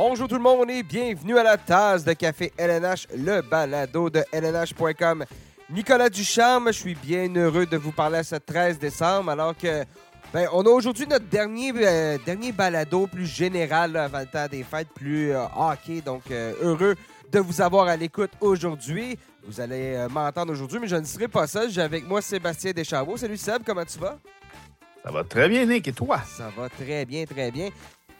Bonjour tout le monde et bienvenue à la tasse de café LNH, le balado de LNH.com. Nicolas Ducharme, je suis bien heureux de vous parler à ce 13 décembre alors que ben, on a aujourd'hui notre dernier, euh, dernier balado plus général là, avant le temps des fêtes, plus euh, hockey, donc euh, heureux de vous avoir à l'écoute aujourd'hui. Vous allez m'entendre aujourd'hui, mais je ne serai pas seul. J'ai avec moi Sébastien Deschambault. Salut Seb, comment tu vas? Ça va très bien, Nick. Et toi? Ça va très bien, très bien.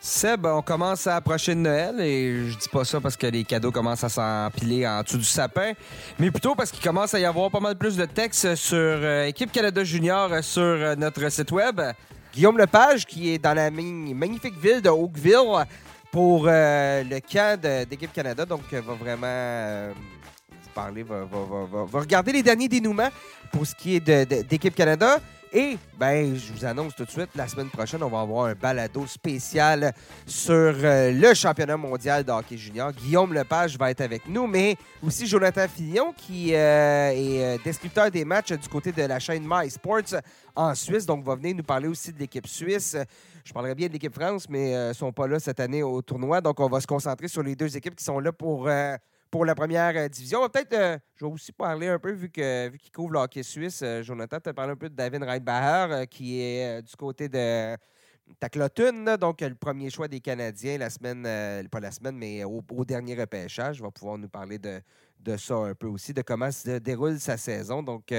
Seb, on commence à approcher de Noël et je dis pas ça parce que les cadeaux commencent à s'empiler en dessous du sapin, mais plutôt parce qu'il commence à y avoir pas mal plus de textes sur euh, Équipe Canada Junior sur euh, notre site web. Guillaume Lepage, qui est dans la magnifique ville de Oakville pour euh, le camp d'Équipe Canada, donc va vraiment parler, va, regarder les derniers dénouements pour ce qui est d'Équipe Canada. Et, ben, je vous annonce tout de suite, la semaine prochaine, on va avoir un balado spécial sur euh, le championnat mondial de hockey junior. Guillaume Lepage va être avec nous, mais aussi Jonathan Fillon, qui euh, est euh, descripteur des matchs du côté de la chaîne MySports en Suisse. Donc, va venir nous parler aussi de l'équipe suisse. Je parlerai bien de l'équipe France, mais ne sont pas là cette année au tournoi. Donc, on va se concentrer sur les deux équipes qui sont là pour, pour la première euh, division. Peut-être, euh, je vais aussi parler un peu, vu que vu qu'il couvre le hockey suisse, euh, Jonathan, tu as parlé un peu de David Reitbacher, euh, qui est du côté de Tacloton, là, donc le premier choix des Canadiens la semaine, pas la semaine, mais au, au dernier repêchage. va pouvoir nous parler de, de ça un peu aussi, de comment se déroule sa saison. Donc,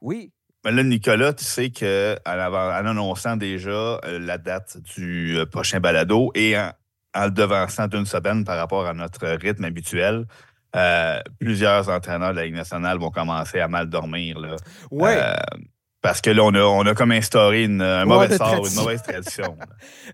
oui, Mais là, Nicolas, tu sais qu'en en annonçant déjà la date du prochain balado et en, en le devançant d'une semaine par rapport à notre rythme habituel, euh, plusieurs entraîneurs de la Ligue nationale vont commencer à mal dormir. Là. ouais. Euh, parce que là, on a, on a comme instauré une, un mauvais sort, une mauvaise tradition.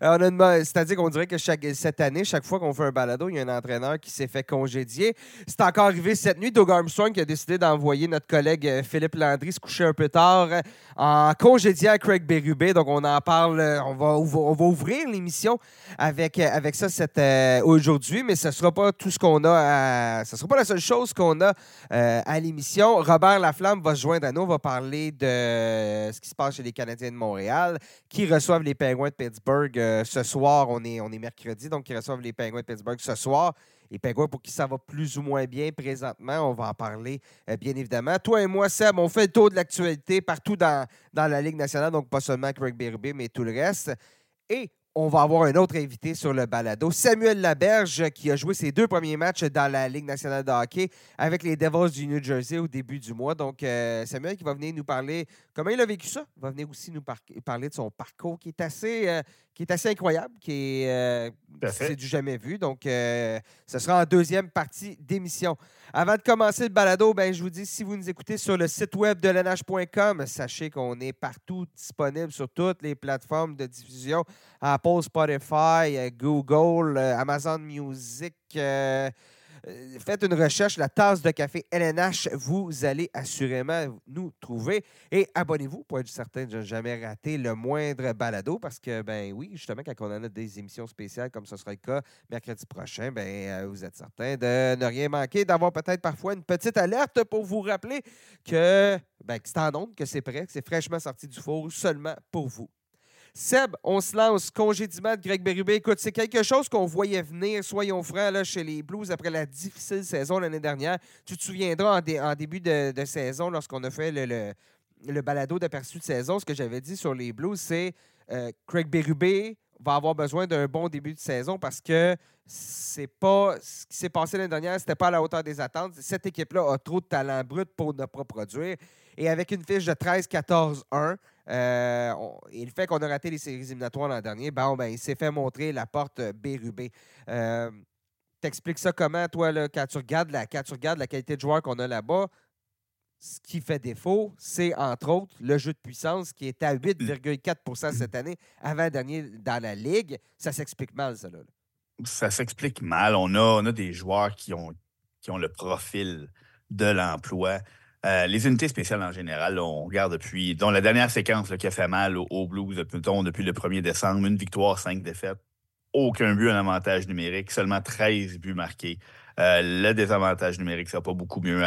Euh, C'est-à-dire qu'on dirait que chaque, cette année, chaque fois qu'on fait un balado, il y a un entraîneur qui s'est fait congédier. C'est encore arrivé cette nuit. Doug Armstrong qui a décidé d'envoyer notre collègue euh, Philippe Landry se coucher un peu tard euh, en congédiant Craig Berube. Donc, on en parle. On va, on va ouvrir l'émission avec, avec ça cette, euh, aujourd'hui, mais ce ne sera pas tout ce qu'on a. À, ce sera pas la seule chose qu'on a euh, à l'émission. Robert Laflamme va se joindre à nous. On va parler de ce qui se passe chez les Canadiens de Montréal qui reçoivent les Penguins de Pittsburgh euh, ce soir. On est, on est mercredi, donc qui reçoivent les Penguins de Pittsburgh ce soir. Les Penguins pour qui ça va plus ou moins bien présentement. On va en parler, euh, bien évidemment. Toi et moi, Seb, on fait le tour de l'actualité partout dans, dans la Ligue nationale, donc pas seulement Craig Berube, mais tout le reste. Et on va avoir un autre invité sur le balado, Samuel Laberge, qui a joué ses deux premiers matchs dans la Ligue nationale de hockey avec les Devils du New Jersey au début du mois. Donc, euh, Samuel qui va venir nous parler comment il a vécu ça. Va venir aussi nous par- parler de son parcours qui est assez, euh, qui est assez incroyable, qui est euh, c'est du jamais vu. Donc, euh, ce sera en deuxième partie d'émission. Avant de commencer le balado, ben, je vous dis, si vous nous écoutez sur le site web de l'NH.com, sachez qu'on est partout disponible sur toutes les plateformes de diffusion. Apple, Spotify, euh, Google, Amazon Music. Euh, Faites une recherche, la tasse de café LNH, vous allez assurément nous trouver. Et abonnez-vous pour être certain de ne jamais rater le moindre balado parce que, ben oui, justement, quand on en a des émissions spéciales comme ce sera le cas mercredi prochain, ben euh, vous êtes certain de ne rien manquer, d'avoir peut-être parfois une petite alerte pour vous rappeler que, ben, que c'est en onde, que c'est prêt, que c'est fraîchement sorti du four seulement pour vous. Seb, on se lance. Congédiement de Greg Berube. Écoute, c'est quelque chose qu'on voyait venir, soyons francs, là, chez les Blues après la difficile saison l'année dernière. Tu te souviendras en, dé- en début de, saison, lorsqu'on a fait le balado d'aperçu de saison, ce que j'avais dit sur les Blues, c'est euh, Craig Berube va avoir besoin d'un bon début de saison parce que c'est pas ce qui s'est passé l'année dernière, c'était pas à la hauteur des attentes. Cette équipe-là a trop de talent brut pour ne pas produire. Et avec une fiche de 13-14-1, euh, et le fait qu'on a raté les séries éliminatoires l'an dernier, ben, il s'est fait montrer la porte euh, Bérubé. Euh, T'expliques ça comment, toi, là, quand, tu regardes la, quand tu regardes la qualité de joueur qu'on a là-bas? Ce qui fait défaut, c'est entre autres le jeu de puissance qui est à 8,4% cette année, avant-dernier dans la Ligue. Ça s'explique mal, ça. Là. ça s'explique mal. On a, on a des joueurs qui ont, qui ont le profil de l'emploi. Euh, les unités spéciales en général, on regarde depuis, dont la dernière séquence qui a fait mal aux, aux Blues mettons, depuis le 1er décembre, une victoire, cinq défaites, aucun but en avantage numérique, seulement 13 buts marqués. Euh, le désavantage numérique, ça va pas beaucoup mieux,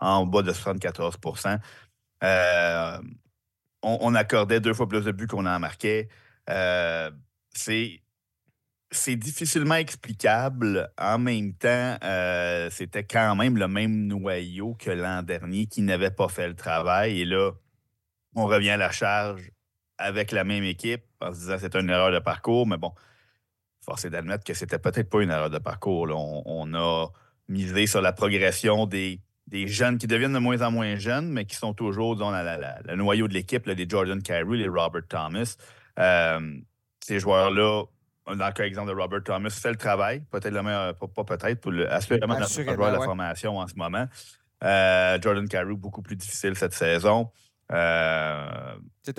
en bas de 74 Euh, on, on accordait deux fois plus de buts qu'on en marquait. Euh, c'est c'est difficilement explicable. En même temps, euh, c'était quand même le même noyau que l'an dernier qui n'avait pas fait le travail. Et là, on revient à la charge avec la même équipe en se disant c'est une erreur de parcours. Mais bon, force est d'admettre que c'était peut-être pas une erreur de parcours. On, a misé sur la progression des, jeunes qui deviennent de moins en moins jeunes, mais qui sont toujours dans le noyau de l'équipe, des Jordan Kyrie, les Robert Thomas. Euh, ces joueurs-là dans le cas exemple de Robert Thomas, fait le travail, peut-être le meilleur, pas, peut-être, pour assurément, assurément la formation en ce moment. Euh, Jordan Carew, beaucoup plus difficile cette saison. Euh,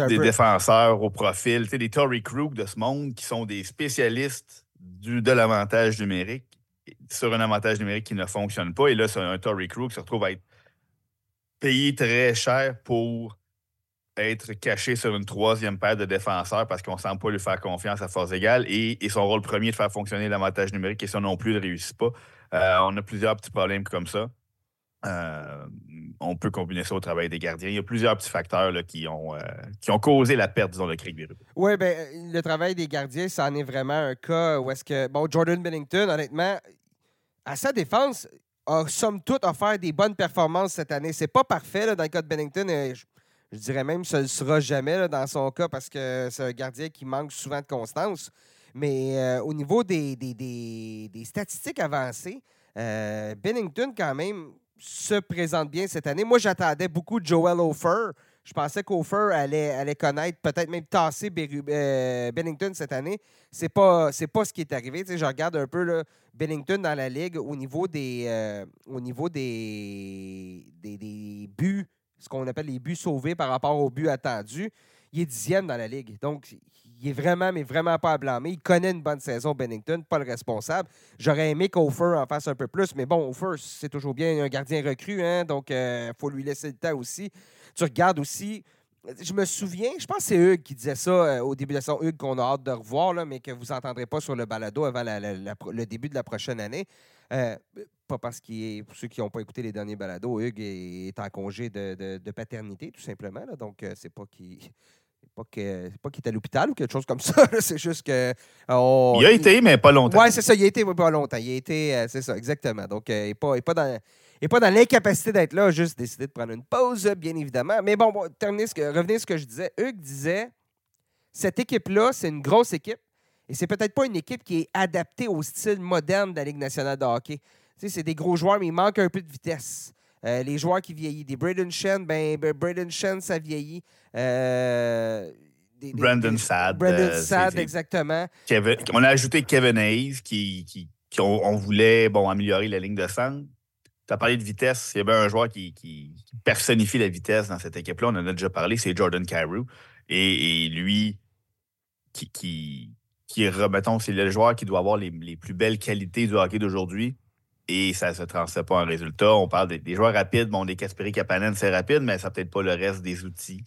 des défenseurs au profil, des Tory Krug de ce monde qui sont des spécialistes du, de l'avantage numérique sur un avantage numérique qui ne fonctionne pas. Et là, c'est un Tory Krug qui se retrouve à être payé très cher pour être caché sur une troisième paire de défenseurs parce qu'on ne semble pas lui faire confiance à force égale et, son rôle premier de faire fonctionner l'avantage numérique et ça non plus ne réussit pas. Euh, on a plusieurs petits problèmes comme ça. Euh, on peut combiner ça au travail des gardiens. Il y a plusieurs petits facteurs qui, ont, euh, qui ont causé la perte, disons, de Craig Berube. Oui, ben, le travail des gardiens, ça en est vraiment un cas où est-ce que. Bon, Jordan Bennington, honnêtement, à sa défense, a somme toute offert des bonnes performances cette année. C'est pas parfait dans le cas de Bennington. Je dirais même que ce ne sera jamais dans son cas parce que c'est un gardien qui manque souvent de constance. Mais euh, au niveau des, des, statistiques avancées, euh, Bennington, quand même, se présente bien cette année. Moi, j'attendais beaucoup de Joel Ofer. Je pensais qu'Ofer allait, allait connaître, peut-être même tasser euh, Bennington cette année. C'est pas, pas ce qui est arrivé. je regarde un peu Bennington dans la ligue au niveau des, au niveau des, des buts ce qu'on appelle les buts sauvés par rapport aux buts attendus. Il est dixième dans la ligue. Donc, il est vraiment, mais vraiment pas à blâmer. Il connaît une bonne saison, Bennington, pas le responsable. J'aurais aimé qu'Ofer en fasse un peu plus, mais bon, Ofer, c'est toujours bien un gardien recru, hein, donc il euh, faut lui laisser le temps aussi. Tu regardes aussi, je me souviens, je pense que c'est Hugues qui disait ça euh, au début de saison, Hugues qu'on a hâte de revoir, là, mais que vous n'entendrez pas sur le balado avant le début de la prochaine année. Euh, pas parce qu'il est, pour ceux qui n'ont pas écouté les derniers balados, Hugues est en congé de, paternité, tout simplement. donc, euh, c'est pas qu'il pas qu'il est à l'hôpital ou quelque chose comme ça. c'est juste que. il a été, mais pas longtemps. Oui, c'est ça. Il a été, mais pas longtemps. Il a été, c'est ça, exactement. Donc, il n'est pas, pas dans pas dans l'incapacité d'être là, juste décidé de prendre une pause, bien évidemment. Mais bon, bon terminer ce que, revenir à ce que je disais. Hugues disait cette équipe-là, c'est une grosse équipe. Et c'est peut-être pas une équipe qui est adaptée au style moderne de la Ligue nationale de hockey. Tu sais, c'est des gros joueurs, mais il manque un peu de vitesse. Euh, les joueurs qui vieillissent. Des Braden Shen, ben, Braden Shen, ça vieillit. Euh, Brandon Sad. Brandon euh, Sad, exactement. on a ajouté Kevin Hayes, qui, qui, on, voulait bon, améliorer la ligne de centre. Tu as parlé de vitesse. Il y avait un joueur qui, personnifie la vitesse dans cette équipe-là. On en a déjà parlé, c'est Jordan Carew. Et, lui, qui, qui, qui remettons, c'est le joueur qui doit avoir les, plus belles qualités du hockey d'aujourd'hui. Et ça ne se transmet pas en résultat. On parle des, joueurs rapides. Bon, des Kasperi Kapanen, c'est rapide, mais ça peut-être pas le reste des outils.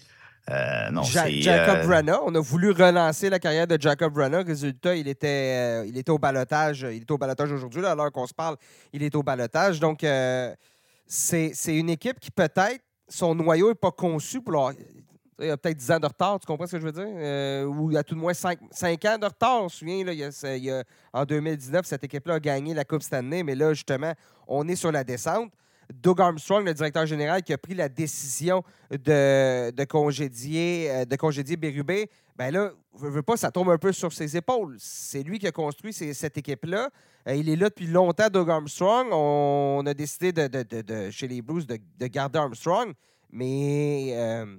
Euh, non, Jacob euh... on a voulu relancer la carrière de Jacob Brana. Résultat, il était, euh, il était au balotage. Il est au balotage aujourd'hui. À l'heure qu'on se parle, il est au balotage. Donc, euh, c'est une équipe qui peut-être, son noyau n'est pas conçu pour leur... Il y a peut-être 10 ans de retard, tu comprends ce que je veux dire? ou il y a tout de moins 5, ans de retard. Souvient, là, il y a, en 2019, cette équipe-là a gagné la Coupe Stanley, mais là, justement, on est sur la descente. Doug Armstrong, le directeur général, qui a pris la décision de, congédier, euh, de congédier Bérubé, ben là, veux, veux pas, ça tombe un peu sur ses épaules. C'est lui qui a construit cette équipe-là. Euh, il est là depuis longtemps, Doug Armstrong. On, a décidé de, chez les Blues de, garder Armstrong, mais euh,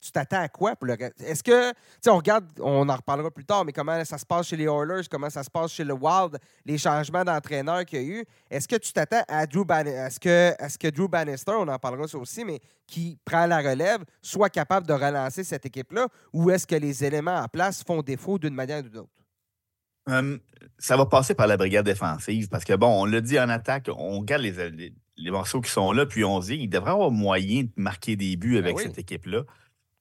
tu t'attends à quoi pour le Est-ce que, tu sais, on regarde, on en reparlera plus tard, mais comment ça se passe chez les Oilers, comment ça se passe chez le Wild, les changements d'entraîneur qu'il y a eu. Est-ce que tu t'attends à Drew Bannister, est-ce que, est que Drew Bannister, on en parlera ça aussi, mais qui prend la relève, soit capable de relancer cette équipe-là, ou est-ce que les éléments en place font défaut d'une manière ou d'une autre? Hum, ça va passer par la brigade défensive parce que, bon, on l'a dit en attaque, on regarde les, les, morceaux qui sont là, puis on se dit qu'il devrait avoir moyen de marquer des buts ben avec cette équipe-là.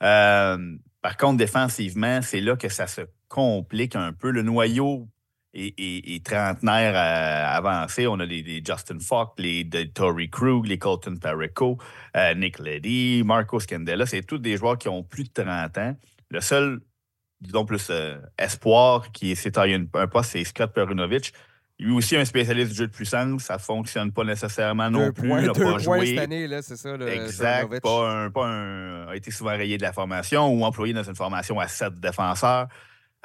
Euh, par contre, défensivement, c'est là que ça se complique un peu. Le noyau est, trentenaire avancé. On a les, Justin Falk, les, Tory Krug, les Colton Perico, euh, Nick Leddy, Marco Scandella. C'est tous des joueurs qui ont plus de 30 ans. Le seul disons, plus espoir, qui s'est taillé un poste, c'est Scott Perunovic. Lui aussi, un spécialiste du jeu de puissance, ça ne fonctionne pas nécessairement non plus. il n'a pas joué. cette année, c'est ça. exact. Pas un, pas un, a été souvent rayé de la formation ou employé dans une formation à sept défenseurs.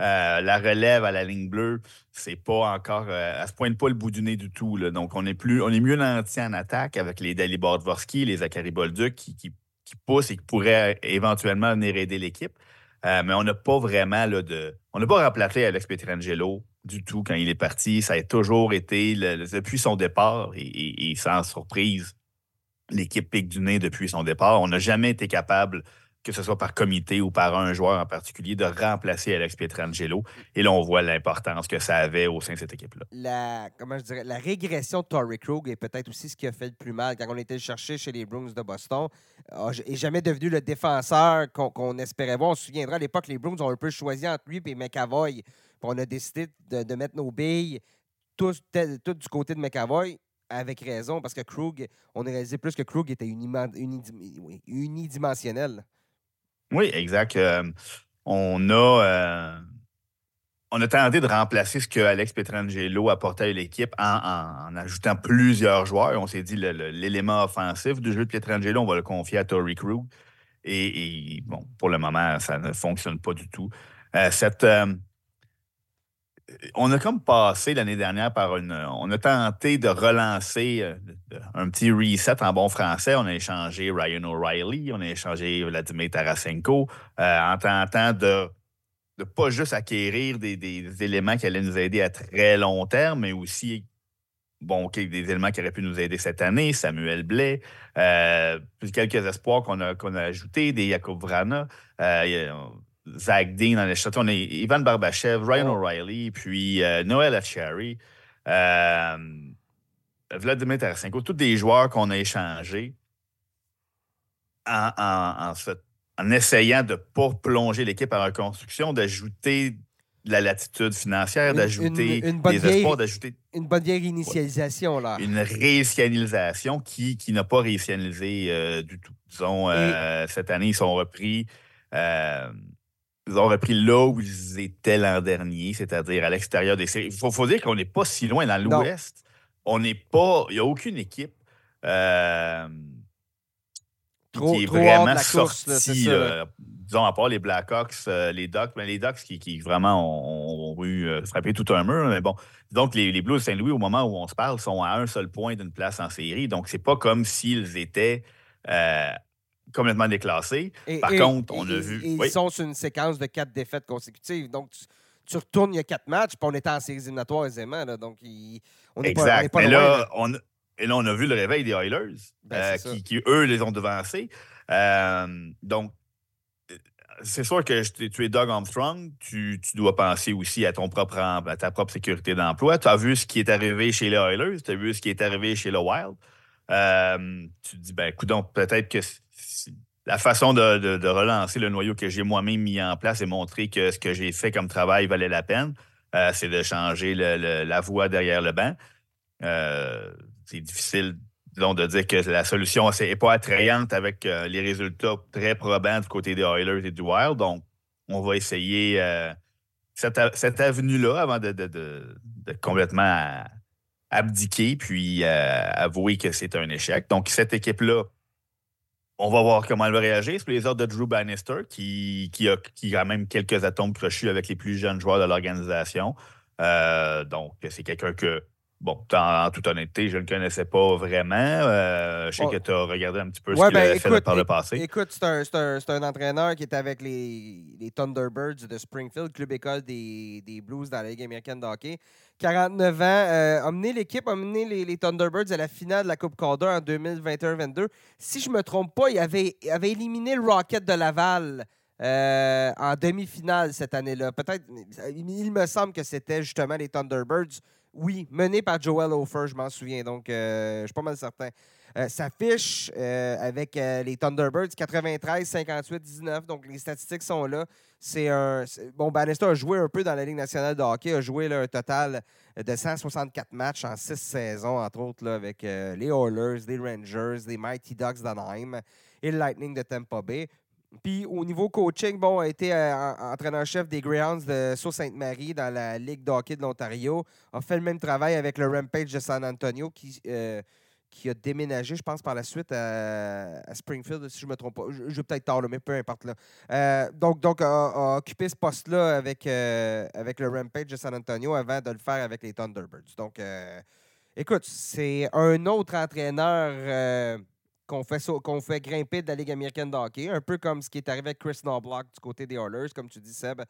Euh, la relève à la ligne bleue, c'est pas encore. Euh, elle se pointe pas le bout du nez du tout. Donc, on est, plus, on est mieux nanti en attaque avec les Dali Bordvorski, les Zachary Bolduc qui, qui, poussent et qui pourraient éventuellement venir aider l'équipe. Euh, mais on n'a pas vraiment de. On n'a pas remplacé Alex Petrangelo du tout quand il est parti. Ça a toujours été, depuis son départ, et, sans surprise, l'équipe pique du nez depuis son départ. On n'a jamais été capable, que ce soit par comité ou par un joueur en particulier, de remplacer Alex Pietrangelo. Et là, on voit l'importance que ça avait au sein de cette équipe-là. La, comment je dirais, la régression de Torrey Krug est peut-être aussi ce qui a fait le plus mal quand on était cherché chez les Bruins de Boston. n'est jamais devenu le défenseur qu'on espérait voir. On se souviendra à l'époque, les Bruins ont un peu choisi entre lui et McAvoy on a décidé de, mettre nos billes tous, du côté de McAvoy, avec raison, parce que Krug, on a réalisé plus que Krug était unidimensionnel. Oui, exact. Euh, on a. Euh, on a tenté de remplacer ce que Alex Petrangelo apportait à l'équipe en, ajoutant plusieurs joueurs. On s'est dit l'élément offensif du jeu de Petrangelo, on va le confier à Tory Krug. Et, bon, pour le moment, ça ne fonctionne pas du tout. Euh, cette, on a comme passé l'année dernière par une. On a tenté de relancer euh, un petit reset en bon français. On a échangé Ryan O'Reilly, on a échangé Vladimir Tarasenko euh, en tentant de ne pas juste acquérir des, éléments qui allaient nous aider à très long terme, mais aussi bon, des éléments qui auraient pu nous aider cette année, Samuel Blais, euh, quelques espoirs qu'on a, qu'on a ajoutés, des Jakub Vrana. Zach Dean dans les châteaux. On a Ivan Barbachev, Ryan oh. O'Reilly, puis euh, Noël Afshari, euh, Vladimir Tarasenko, tous des joueurs qu'on a échangés en, en, essayant de ne pas plonger l'équipe en reconstruction, d'ajouter de la latitude financière, d'ajouter des espoirs, d'ajouter. Une bonne vieille initialisation, là. Une réinitialisation qui, qui n'a pas réinitialisé euh, du tout. Disons, cette année, ils sont repris ils ont repris là où ils étaient l'an dernier, c'est-à-dire à, l'extérieur des séries. Il faut, dire qu'on n'est pas si loin dans l'Ouest. On n'est pas. Il n'y a aucune équipe euh, qui est vraiment sortie. disons, à part les Blackhawks, euh, les Ducks, mais les Ducks qui, vraiment ont, eu euh, frappé tout un mur. Mais bon, donc les, les Blues de Saint-Louis, au moment où on se parle, sont à un seul point d'une place en série. Donc, c'est pas comme s'ils étaient complètement déclassé. Par contre, on a vu. ils sont sur une séquence de quatre défaites consécutives. Donc, tu, retournes il y a quatre matchs, puis on était en séries éliminatoires aisément. Là, donc, on n'est pas, pas, Là, on, et là, on a vu le réveil des Oilers, ben, euh, qui, eux, les ont devancés. Euh, donc, c'est sûr que tu es Doug Armstrong, tu, dois penser aussi à, ton propre, à ta propre sécurité d'emploi. Tu as vu ce qui est arrivé chez les Oilers, tu as vu ce qui est arrivé chez le Wild. Euh, tu te dis, ben, écoute, peut-être que la façon de, relancer le noyau que j'ai moi-même mis en place et montrer que ce que j'ai fait comme travail valait la peine, euh, c'est de changer la voie derrière le banc. Euh, c'est difficile de dire que la solution n'est pas attrayante avec euh, les résultats très probants du côté des Oilers et du Wild. Donc, on va essayer cette, avenue-là avant de, complètement abdiquer puis avouer que c'est un échec. Donc, cette équipe-là, on va voir comment elle va réagir. C'est les ordres de Drew Bannister, qui, a, qui même quelques atomes crochus avec les plus jeunes joueurs de l'organisation. Euh, donc, c'est quelqu'un que, bon, en, toute honnêteté, je ne connaissais pas vraiment. Euh, je sais que tu as regardé un petit peu ce qu'il ben, a fait par le passé. Écoute, c'est un, un, entraîneur qui est avec les, les, Thunderbirds de Springfield, club école des, des Blues dans la Ligue américaine de hockey. 49 ans, euh, a mené l'équipe, a mené les, Thunderbirds à la finale de la Coupe Calder en 2021-22. Si je ne me trompe pas, il avait, avait éliminé le Rocket de Laval euh, en demi-finale cette année-là. Peut-être, il me semble que c'était justement les Thunderbirds. Oui, mené par Joel Ofer, je m'en souviens, donc euh, je suis pas mal certain. s'affiche avec les Thunderbirds 93, 58, 19. Donc les statistiques sont là. C'est un. Bon, Bannister a joué un peu dans la Ligue nationale de hockey, a joué un total de 164 matchs en six saisons, entre autres, là, avec euh, les Oilers, les Rangers, les Mighty Ducks d'Anaheim et le Lightning de Tampa Bay. Puis au niveau coaching, bon, a été euh, entraîneur-chef des Greyhounds de Sault-Sainte-Marie dans la Ligue d'hockey de l'Ontario. A fait le même travail avec le Rampage de San Antonio qui, euh, qui a déménagé, je pense, par la suite à, Springfield, si je ne me trompe pas. Je, vais peut-être tard, mais peu importe. Là. Euh, donc, donc a, occupé ce poste-là avec, avec le Rampage de San Antonio avant de le faire avec les Thunderbirds. Donc, écoute, c'est un autre entraîneur qu'on fait, qu'on fait grimper de la Ligue américaine de hockey, un peu comme ce qui est arrivé avec Chris Knobloch du côté des Oilers, comme tu dis, Seb.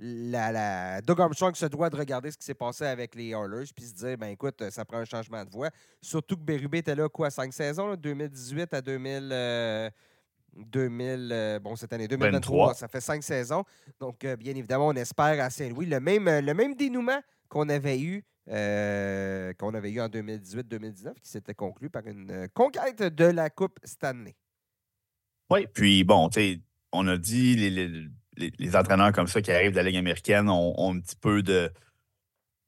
La, la, Doug Armstrong se doit de regarder ce qui s'est passé avec les Oilers puis se dire, ben écoute, ça prend un changement de voie. Surtout que Berube était là, quoi, cinq saisons, 2018 à 2000. 2000, euh, euh, bon, cette année 2023, ça fait cinq saisons. Donc, euh, bien évidemment, on espère à Saint-Louis le même, le même dénouement qu'on avait eu euh, qu'on avait eu en 2018-2019, qui s'était conclu par une euh, conquête de la Coupe Stanley. Oui, puis bon, tu sais, on a dit les, les, entraîneurs comme ça qui arrivent de la Ligue américaine ont, un petit peu de.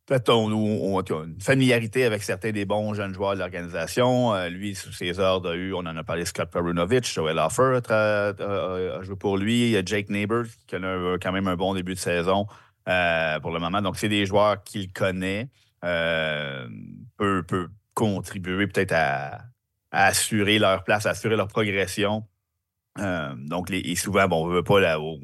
Peut-être on, une familiarité avec certains des bons jeunes joueurs de l'organisation. Euh, lui, sous ses eu, on en a parlé, Scott Perunovic, Joel Offer a, joué pour lui, Jake Neighbor, qui a quand même un bon début de saison pour le moment. Donc, c'est des joueurs qu'il connaît. Euh, peut, contribuer peut-être à, assurer leur place, à assurer leur progression. Euh, donc, et souvent, bon, on ne veut pas là, au,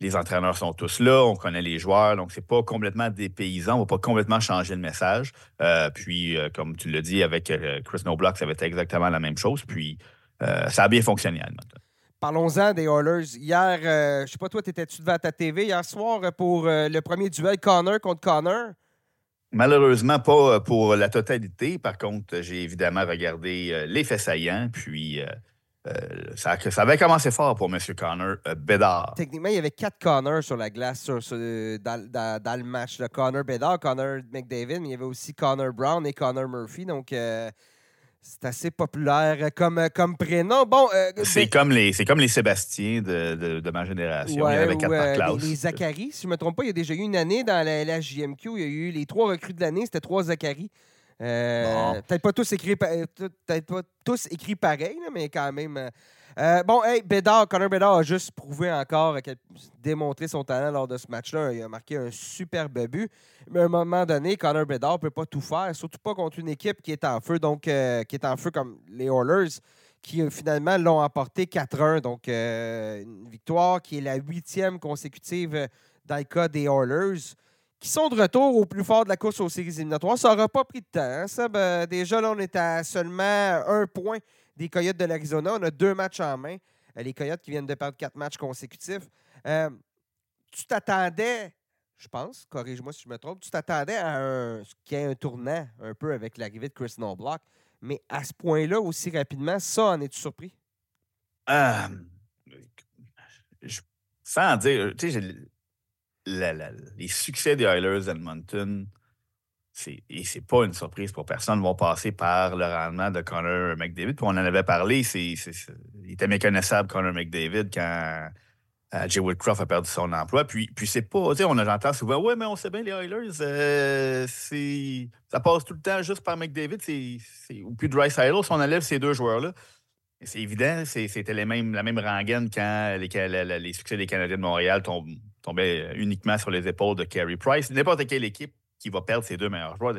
les entraîneurs sont tous là, on connaît les joueurs, donc c'est pas complètement des paysans, on va pas complètement changer le message. Euh, puis, comme tu l'as dit, avec Chris Noblock, ça avait été exactement la même chose. Puis, ça a bien fonctionné. Parlons-en des Oilers. Hier, je ne sais pas, toi, t'étais-tu devant ta TV hier soir pour le premier duel Connor contre Connor? Malheureusement, pas euh, pour la totalité. Par contre, j'ai évidemment regardé euh, les faits saillants, puis euh, ça, avait commencé fort pour M. Connor Bedard. Techniquement, il y avait quatre Connor sur la glace dans, le match. de Connor Bedard, Connor McDavid, mais il y avait aussi Connor Brown et Connor Murphy. Donc, c'est assez populaire comme, comme prénom. Bon, euh, c'est comme les c'est comme les Sébastien de, de, ma génération. il y avait quatre euh, par Les, les, Zachary, si je ne me trompe pas, il y a déjà eu une année dans la, la JMQ, il y a eu les trois recrues de l'année, c'était trois Zachary. Euh, peut-être pas tous écrits peut-être pas tous écrits pareil, mais quand même. Euh, bon, hey, Bédard, Connor Bédard a juste prouvé encore, démontré son talent lors de ce match-là. Il a marqué un superbe but. Mais à un moment donné, Connor Bédard ne peut pas tout faire, surtout pas contre une équipe qui est en feu, donc euh, qui est en feu comme les Oilers, qui euh, finalement l'ont emporté 4-1. Donc, une victoire qui est la huitième consécutive dans le des Oilers qui sont de retour au plus fort de la course aux séries éliminatoires. Ça n'aura pas pris de temps. Hein, déjà, là, on est à seulement un point des Coyotes de l'Arizona. On a deux matchs en main. Euh, les Coyotes qui viennent de perdre quatre matchs consécutifs. Euh, tu t'attendais, je pense, corrige-moi si je me trompe, tu t'attendais à un, qu'il un tournant un peu avec l'arrivée de Chris Noblock. Mais à ce point-là, aussi rapidement, ça, en es-tu surpris? Euh, sans dire, tu sais, les succès des Oilers d'Edmonton, et c'est pas une surprise pour personne, vont passer par le rendement de Connor McDavid. Puis on en avait parlé, il était méconnaissable, Connor McDavid, quand euh, Jay Woodcroft a perdu son emploi. Puis, puis c'est pas, tu sais, on entend souvent, ouais, mais on sait bien, les Oilers, euh, ça passe tout le temps juste par McDavid, c'est, ou plus Dry si on enlève ces deux joueurs-là. C'est évident, c'était la même rengaine quand les, les, succès des Canadiens de Montréal tombaient uniquement sur les épaules de Carey Price. N'importe quelle équipe qui va perdre ses deux meilleurs joueurs.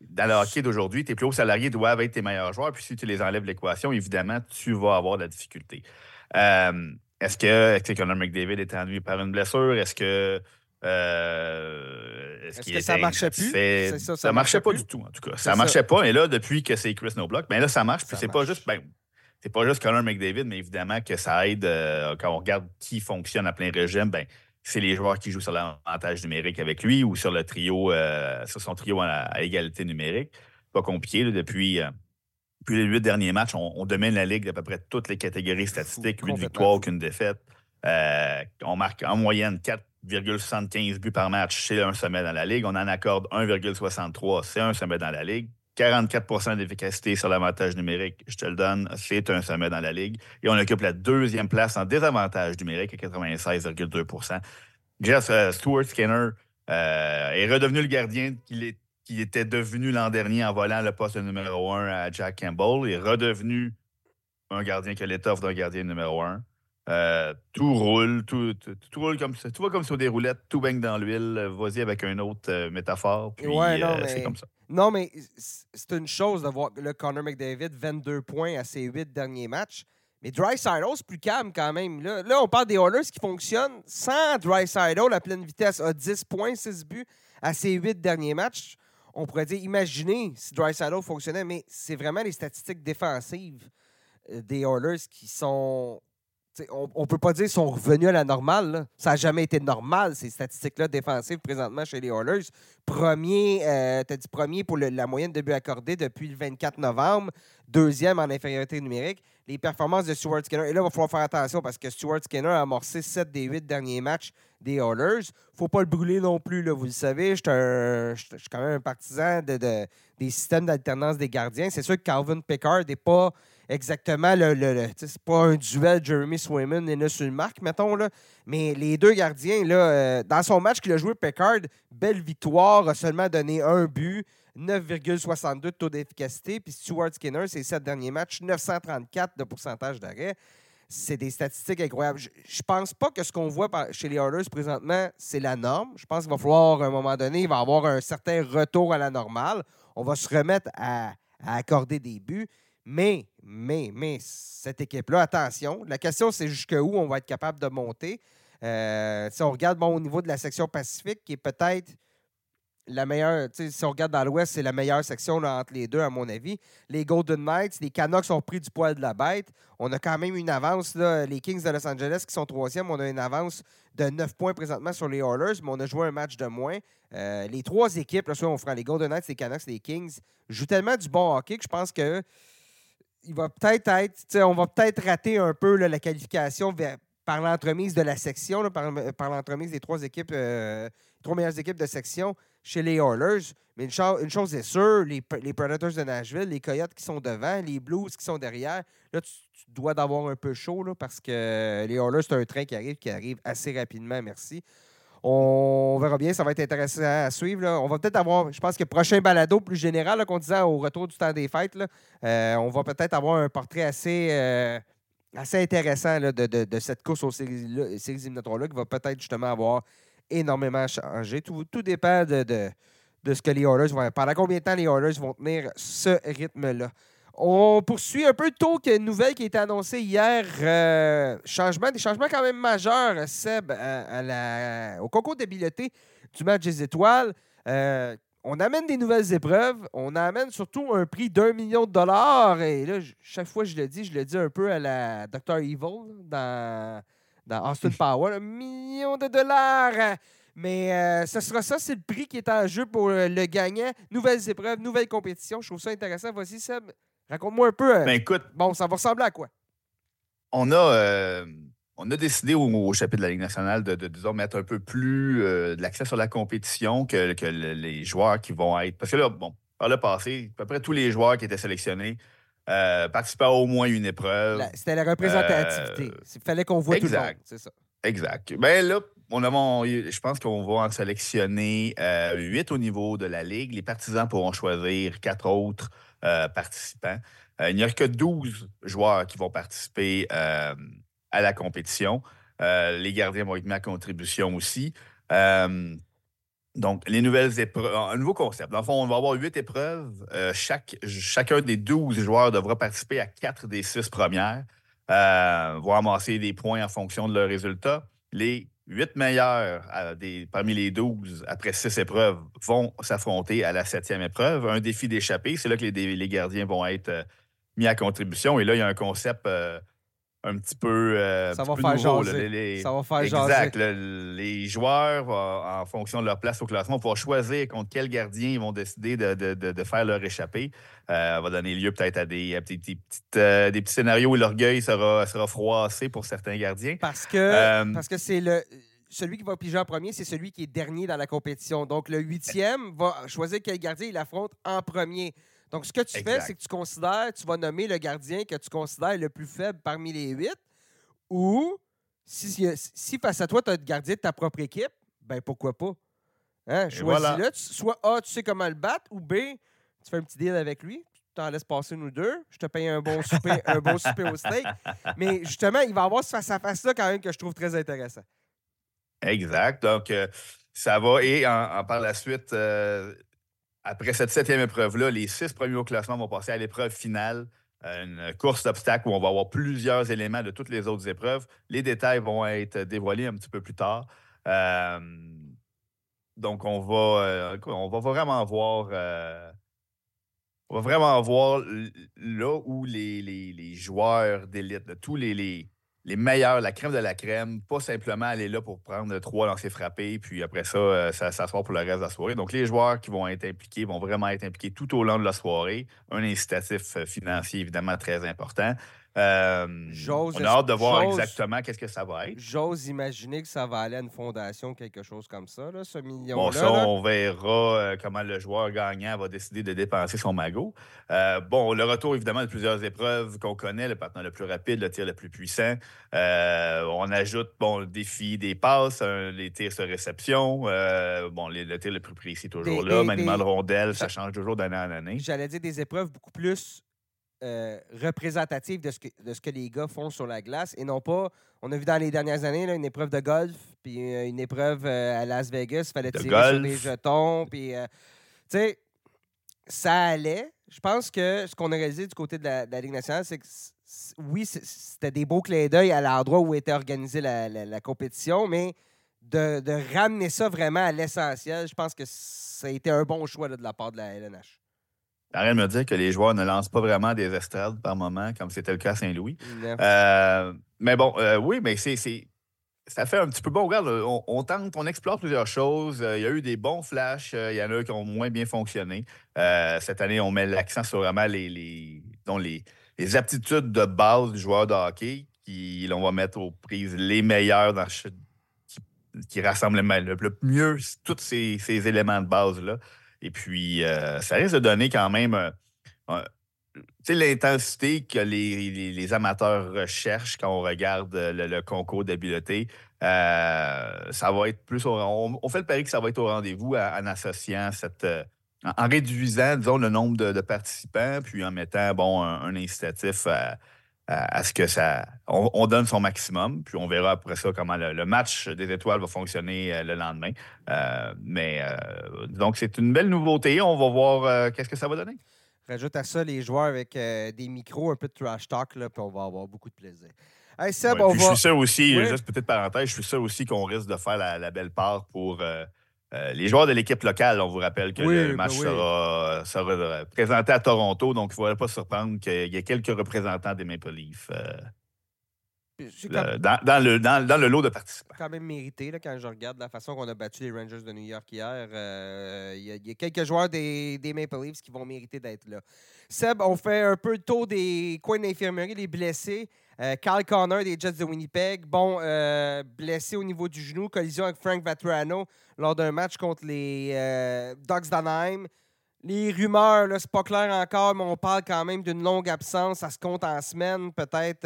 Dans le hockey d'aujourd'hui, tes plus hauts salariés doivent être tes meilleurs joueurs, puis si tu les enlèves de l'équation, évidemment, tu vas avoir de la difficulté. Euh, est-ce que, est que Conor McDavid est ennuyé par une blessure? Est-ce que. Euh, est-ce, que ça marchait plus? ça, ne marchait pas, du tout, en tout cas. Ça ne marchait pas. Et là, depuis que c'est Chris Noblock, ben là, ça marche. Puis c'est pas juste. Ben, c'est pas juste Conor McDavid, mais évidemment que ça aide euh, quand on regarde qui fonctionne à plein régime. Ben, c'est les joueurs qui jouent sur l'avantage numérique avec lui ou sur le trio, euh, sur son trio à, égalité numérique. Pas compliqué. depuis, euh, les huit derniers matchs, on, domine la Ligue d'à peu près toutes les catégories statistiques. Huit victoires, aucune défaite. Euh, on marque en moyenne 4,75 buts par match. C'est un sommet dans la Ligue. On en accorde 1,63. C'est un sommet dans la Ligue. 44% d'efficacité sur l'avantage numérique, je te le donne, c'est un sommet dans la Ligue. Et on occupe la deuxième place en désavantage numérique à 96,2% Jeff euh, Stuart Skinner euh, est redevenu le gardien qu'il était devenu l'an dernier en volant le poste numéro 1 à Jack Campbell. Il est redevenu un gardien qui a l'étoffe d'un gardien numéro 1. Euh, tout roule, tout, tout, roule comme ça. Tout va comme sur des roulettes, tout baigne dans l'huile. Vas-y avec une autre euh, métaphore. Puis c'est comme ça. Non, mais c'est une chose de voir le Connor McDavid 22 points à ses huit derniers matchs. Mais Drysidle, c'est plus calme quand même. Là, là, on parle des Oilers qui fonctionnent sans Drysidle à pleine vitesse, à 10 points, 6 buts à ses huit derniers matchs. On pourrait dire, imaginez si Drysidle fonctionnait, mais c'est vraiment les statistiques défensives euh, des Oilers qui sont on ne peut pas dire qu'ils sont revenus à la normale. Ça n'a jamais été normal, ces statistiques-là défensives présentement chez les Oilers. Premier, euh, tu as dit premier pour la moyenne de buts accordés depuis le 24 novembre. Deuxième en infériorité numérique. Les performances de Stuart Skinner. Et là, il va falloir faire attention parce que Stuart Skinner a amorcé 7 des 8 derniers matchs des Oilers. Faut pas le brûler non plus, vous le savez. Je suis quand même un partisan de, des systèmes d'alternance des gardiens. C'est sûr que Calvin Pickard n'est pas exactement c'est pas un duel Jeremy Swayman et Nelson Mark, mettons, là. Mais les deux gardiens, là, euh, dans son match qu'il a joué, Pickard, belle victoire, a seulement donné un but, 9,62 de taux d'efficacité. Puis Stuart Skinner, ses sept derniers matchs, 934 de pourcentage d'arrêt. C'est des statistiques incroyables. Je, ne pense pas que ce qu'on voit chez les Oilers présentement, c'est la norme. Je pense qu'il va falloir, à un moment donné, il va avoir un certain retour à la normale. On va se remettre à accorder des buts. Mais, mais, mais, cette équipe-là, attention, la question, c'est jusqu'où on va être capable de monter? Euh, si on regarde bon, au niveau de la section Pacifique, qui est peut-être la meilleure, si on regarde dans l'Ouest, c'est la meilleure section entre les deux, à mon avis. Les Golden Knights, les Canucks ont pris du poil de la bête. On a quand même une avance, là, les Kings de Los Angeles qui sont troisième, on a une avance de 9 points présentement sur les Oilers, mais on a joué un match de moins. Euh, les trois équipes, là, soit on fera les Golden Knights, les Canucks, les Kings, jouent tellement du bon hockey que je pense que il va peut-être être, on va peut-être rater un peu la qualification par l'entremise de la section, par, l'entremise des trois équipes, euh, trois meilleures équipes de section chez les Oilers. Mais une, chose est sûre, les, Predators de Nashville, les Coyotes qui sont devant, les Blues qui sont derrière, là, tu, dois d'avoir un peu chaud parce que les Oilers, c'est un train qui arrive, qui arrive assez rapidement, merci. On verra bien, ça va être intéressant à suivre. On va peut-être avoir, je pense que prochain balado plus général, qu'on disait au retour du temps des fêtes, euh, on va peut-être avoir un portrait assez, euh, assez intéressant de, cette course aux séries, éliminatoires-là qui va peut-être justement avoir énormément changé. Tout, tout dépend de, de, ce que les Oilers vont. Pendant combien de temps les Oilers vont tenir ce rythme-là? On poursuit un peu tôt qu'une nouvelle qui a été annoncée hier. Euh, changement, des changements quand même majeurs, Seb, au concours d'habileté du match des étoiles. Euh, on amène des nouvelles épreuves. On amène surtout un prix d'un million de dollars. Et là, chaque fois que je le dis, je le dis un peu à la Dr. Evil dans, dans Austin Power. Un million de dollars! Mais euh, ce sera ça, c'est le prix qui est en jeu pour le gagnant. Nouvelles épreuves, nouvelles compétitions. Je trouve ça intéressant. Voici, Seb, Raconte-moi un peu. Euh, ben écoute. Bon, ça va ressembler à quoi? On a, euh, on a décidé au, chapitre de la Ligue nationale de, disons, mettre un peu plus euh, de l'accès sur la compétition que, que les joueurs qui vont être. Parce que là, bon, par le passé, à peu près tous les joueurs qui étaient sélectionnés participaient à au moins une épreuve. C'était la représentativité. Il fallait qu'on voit tout le monde. C'est ça. Exact. Ben là, on a, je pense qu'on va en sélectionner huit au niveau de la Ligue. Les partisans pourront choisir quatre autres euh, participants. Euh, il n'y a que 12 joueurs qui vont participer euh, à la compétition. les gardiens vont être mis à contribution aussi. donc, les nouvelles épreuves, un nouveau concept. Dans le fond, on va avoir huit épreuves. chaque, chacun des 12 joueurs devra participer à quatre des six premières, vont amasser des points en fonction de leurs résultats. Les Huit meilleurs parmi les douze, après six épreuves, vont s'affronter à la septième épreuve. Un défi d'échapper, c'est là que les, gardiens vont être euh, mis à contribution. Et là, il y a un concept euh, un petit peu. Euh, ça, va faire nouveau, ça va faire exact. les joueurs, en fonction de leur place au classement, vont choisir contre quel gardien ils vont décider de, faire leur échappée. Ça va donner lieu peut-être à des, petits, des petits scénarios où l'orgueil sera, sera froissé pour certains gardiens. Parce que parce que c'est le celui qui va piger en premier, c'est celui qui est dernier dans la compétition. Donc, le huitième va choisir quel gardien il affronte en premier. Donc, ce que tu fais, c'est que tu considères, tu vas nommer le gardien que tu considères le plus faible parmi les huit. Ou, si, si face à toi, tu as le gardien de ta propre équipe, ben pourquoi pas? Hein? Choisis-le. Soit A, tu sais comment le battre, ou B, tu fais un petit deal avec lui. t'en laisses passer nous deux. Je te paye un bon souper, un bon souper au steak. Mais justement, il va avoir ce face-à-face-là quand même que je trouve très intéressant. Exact. Donc, euh, ça va. Et par la suite, euh, après cette septième épreuve-là, les six premiers au classement vont passer à l'épreuve finale, euh, une course d'obstacles où on va avoir plusieurs éléments de toutes les autres épreuves. Les détails vont être dévoilés un petit peu plus tard. donc, on va, on va vraiment voir on va vraiment voir là où les, joueurs d'élite, tous les, les, meilleurs, la crème de la crème, pas simplement aller là pour prendre trois lancers frappés, puis après ça, euh, s'asseoir pour le reste de la soirée. Donc, les joueurs qui vont être impliqués vont vraiment être impliqués tout au long de la soirée. Un incitatif euh, financier, évidemment, très important. Euh, on a hâte de voir exactement qu'est-ce que ça va être. J'ose imaginer que ça va aller à une fondation, quelque chose comme ça, là, ce million-là. Bon, ça, on verra euh, comment le joueur gagnant va décider de dépenser son magot. Euh, bon, le retour, évidemment, de plusieurs épreuves qu'on connaît, le partenaire le plus rapide, le tir le plus puissant. on ajoute, bon, le défi des passes, les tirs sur réception. bon, le tir le plus précis, toujours là. Maniement de rondelle, ça change toujours d'année en année. J'allais dire des épreuves beaucoup plus euh, représentative de ce, que, de ce que les gars font sur la glace et non pas. On a vu dans les dernières années une épreuve de golf, puis euh, une épreuve euh, à Las Vegas, il fallait tirer sur les jetons, puis tu sais, ça allait. Je pense que ce qu'on a réalisé du côté de la, Ligue nationale, c'est que oui, c'était des beaux clins d'œil à l'endroit où était organisée la, compétition, mais de, ramener ça vraiment à l'essentiel, je pense que ça a été un bon choix de la part de la LNH. Arrête de me dire que les joueurs ne lancent pas vraiment des estrades par moment, comme c'était le cas à Saint-Louis. Euh, mais bon, euh, oui, mais c'est, ça fait un petit peu bon. Regarde, on, tente, on explore plusieurs choses. Euh, il y a eu des bons flashs. il y en a qui ont moins bien fonctionné. cette année, on met l'accent sur vraiment les, les, les, aptitudes de base du joueur de hockey. Qui, on va mettre aux prises les meilleurs dans, qui, qui rassemblent le, mieux tous ces, ces éléments de base-là. Et puis, euh, ça risque de donner quand même euh, l'intensité que les, amateurs recherchent quand on regarde le, concours d'habileté. Euh, ça va être plus. on, fait le pari que ça va être au rendez-vous en, associant cette. En, réduisant, disons, le nombre de, participants, puis en mettant bon, un incitatif à, à, ce que ça. On, donne son maximum, puis on verra après ça comment le, match des étoiles va fonctionner euh, le lendemain. Euh, mais euh, donc, c'est une belle nouveauté. On va voir qu'est-ce que ça va donner. Rajoute à ça les joueurs avec des micros, un peu de trash talk, là, puis on va avoir beaucoup de plaisir. Je suis sûr aussi, juste petite parenthèse, je suis sûr aussi qu'on risque de faire la, belle part pour euh, les joueurs de l'équipe locale, on vous rappelle que le ben match sera, présenté à Toronto, donc il ne faudrait pas se surprendre qu'il y ait quelques représentants des Maple Leafs euh, dans, le, lot de participants. quand même mérité quand je regarde la façon qu'on a battu les Rangers de New York hier. Euh, il y, a quelques joueurs des, des Maple Leafs qui vont mériter d'être là. Seb, on fait un peu le tour des coins d'infirmerie, les blessés. Euh, Carl Connor des Jets de Winnipeg, bon, euh, blessé au niveau du genou, collision avec Frank Vatrano lors d'un match contre les euh, Ducks d'Anaheim. Les rumeurs, c'est pas clair encore, mais on parle quand même d'une longue absence. Ça se compte en semaines, peut-être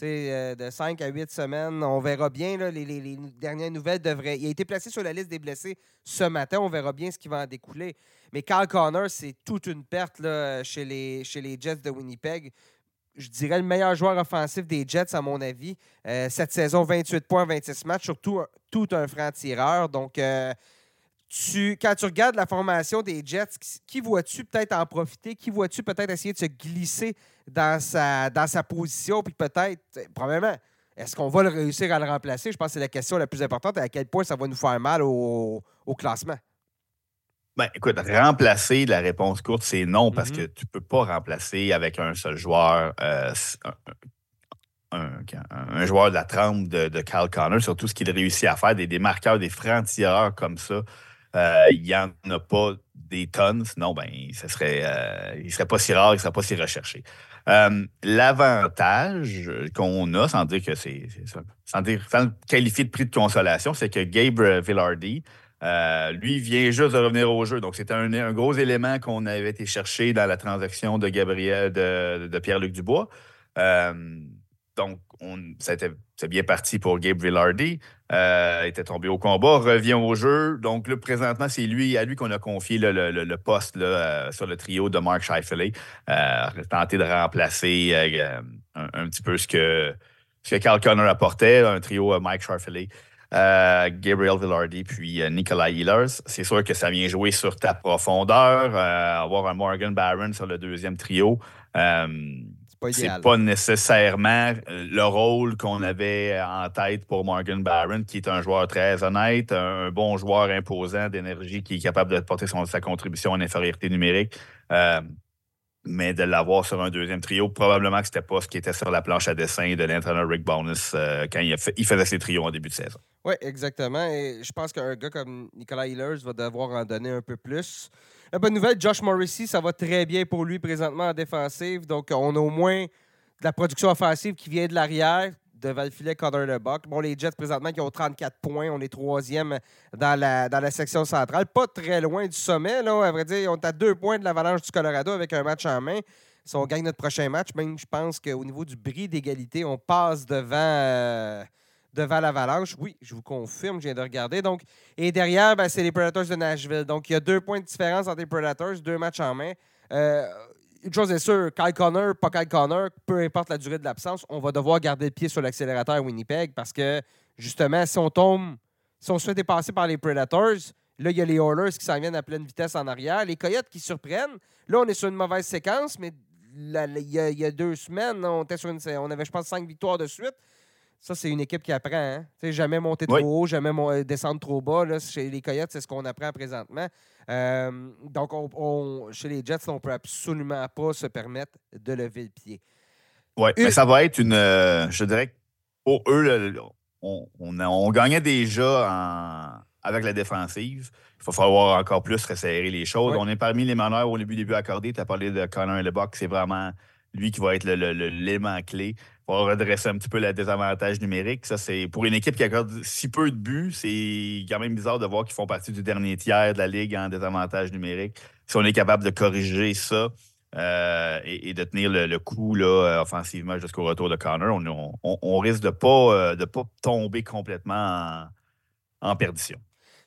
de 5 à 8 semaines. On verra bien. les, dernières nouvelles devraient. Il a été placé sur la liste des blessés ce matin. On verra bien ce qui va en découler. Mais Carl Connor, c'est toute une perte là, chez, les, chez les Jets de Winnipeg je dirais, le meilleur joueur offensif des Jets, à mon avis. Euh, cette saison, 28 points, 26 matchs, surtout tout un franc-tireur. Donc, euh, tu, quand tu regardes la formation des Jets, qui vois-tu peut-être en profiter? Qui vois-tu peut-être essayer de se glisser dans sa, dans sa position? Puis peut-être, probablement, est-ce qu'on va le réussir à le remplacer? Je pense que c'est la question la plus importante. À quel point ça va nous faire mal au classement? Ben, écoute, remplacer, la réponse courte, c'est non, parce mm-hmm. que tu ne peux pas remplacer avec un seul joueur euh, un, joueur de la trempe de, de Kyle Connor, surtout ce qu'il réussit à faire, des, marqueurs, des francs-tireurs comme ça. Euh, il n'y en a pas des tonnes, sinon, ben, ce serait, euh, il ne serait pas si rare, il ne serait pas si recherché. L'avantage qu'on a, sans dire que c'est, sans, dire, sans qualifier de prix de consolation, c'est que Gabe Villardy, euh, lui vient juste de revenir au jeu. Donc, c'était un, gros élément qu'on avait été chercher dans la transaction de Gabriel, de, Pierre-Luc Dubois. Euh, donc, c'était bien parti pour Gabe Villardy. Euh, était tombé au combat, revient au jeu. Donc, là, présentement, c'est lui, à lui qu'on a confié le, poste euh, sur le trio de Mark Scheifele. Tenter de remplacer un, petit peu ce que, ce que Carl Connor apportait, un trio Mike Scheifele. Gabriel Villardy puis Nikolai Ehlers. C'est sûr que ça vient jouer sur ta profondeur, avoir un Morgan Barron sur le deuxième trio. C'est pas nécessairement euh, le rôle qu'on avait en tête pour Morgan Barron, qui est un joueur très honnête, un bon joueur imposant d'énergie qui est capable de porter son, sa contribution en infériorité numérique. Mais de l'avoir sur un deuxième trio, probablement que c'était pas ce qui était sur la planche à dessin de l'entraîneur Rick Bonus euh, quand il, il, faisait ses trios en début de saison. Oui, exactement. Et je pense qu'un gars comme Nicolas Hillers va devoir en donner un peu plus. La bonne nouvelle, Josh Morrissey, ça va très bien pour lui présentement en défensive. Donc, on a au moins de la production offensive qui vient de l'arrière, devant le filet Connor LeBuck. Bon, les Jets, présentement, qui ont 34 points. On est troisième dans la, dans la section centrale. Pas très loin du sommet, là. À vrai dire, on est à deux points de l'Avalanche du Colorado avec un match en main. Si on gagne notre prochain match, même, je pense qu'au niveau du bris d'égalité, on passe devant... Euh, devant l'Avalanche. Oui, je vous confirme, je viens de regarder. Donc, et derrière, ben, c'est les Predators de Nashville. Donc, il y a deux points de différence entre les Predators, deux matchs en main. Euh, une chose est sûre, Kyle Connor, pas Kyle Connor, peu importe la durée de l'absence, on va devoir garder le pied sur l'accélérateur à Winnipeg parce que, justement, si on tombe, si on se fait dépasser par les Predators, là, il y a les Oilers qui s'en viennent à pleine vitesse en arrière, les Coyotes qui surprennent. Là, on est sur une mauvaise séquence, mais il y, a deux semaines, on, était sur une, on avait, je pense, cinq victoires de suite. Ça, c'est une équipe qui apprend. Hein? jamais monter trop haut, jamais euh, descendre trop bas. Là. Chez les Coyotes, c'est ce qu'on apprend présentement. Euh, donc, on, chez les Jets, on ne peut absolument pas se permettre de lever le pied. Oui, mais ça va être une. Euh, je dirais que pour eux, on, on, gagnait déjà en, avec la défensive. Il va falloir encore plus resserrer les choses. On est parmi les meneurs au début, début accordé. Tu as parlé de Connor Lebock. C'est vraiment lui qui va être l'élément clé pour redresser un petit peu le désavantage numérique. Ça, c'est pour une équipe qui accorde si peu de buts, c'est quand même bizarre de voir qu'ils font partie du dernier tiers de la ligue en désavantage numérique. Si on est capable de corriger ça euh, et, de tenir le, coup là, euh, offensivement jusqu'au retour de Connor, on, risque de ne pas, euh, de pas tomber complètement en, perdition.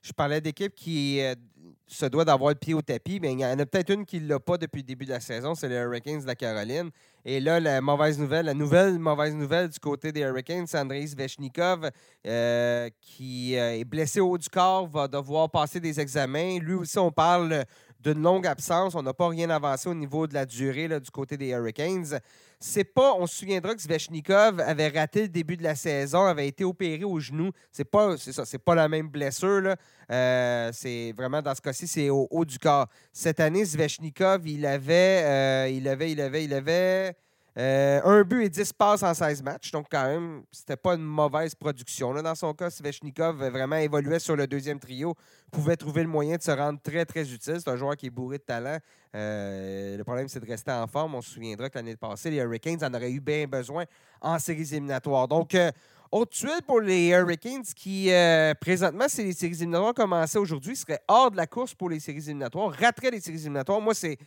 Je parlais d'équipe qui se doit d'avoir le pied au tapis, mais il y en a peut-être une qui ne l'a pas depuis le début de la saison, c'est les Hurricanes de la Caroline. Et là, la mauvaise nouvelle, la nouvelle mauvaise nouvelle du côté des Hurricanes, c'est Andrei Svechnikov, euh, qui euh, est blessé au haut du corps, va devoir passer des examens. Lui aussi, on parle d'une longue absence. On n'a pas rien avancé au niveau de la durée du côté des Hurricanes. C'est pas, on se souviendra que Svechnikov avait raté le début de la saison, avait été opéré au genou. C'est pas, c'est ça, c'est pas la même blessure. Euh, c'est vraiment dans ce cas-ci, c'est au haut du corps. Cette année, Svechnikov, il avait, euh, il avait, il avait, il avait euh, un but et 10 passes en 16 matchs. Donc, quand même, c'était pas une mauvaise production. Dans son cas, Svechnikov vraiment évoluait sur le deuxième trio, pouvait trouver le moyen de se rendre très, très utile. C'est un joueur qui est bourré de talent. Euh, le problème, c'est de rester en forme. On se souviendra que l'année passée, les Hurricanes en auraient eu bien besoin en séries éliminatoires. Donc, euh, autre suite pour les Hurricanes qui, présentement, si les séries éliminatoires commençaient aujourd'hui, seraient hors de la course pour les séries éliminatoires, rateraient les séries éliminatoires. Moi, c'est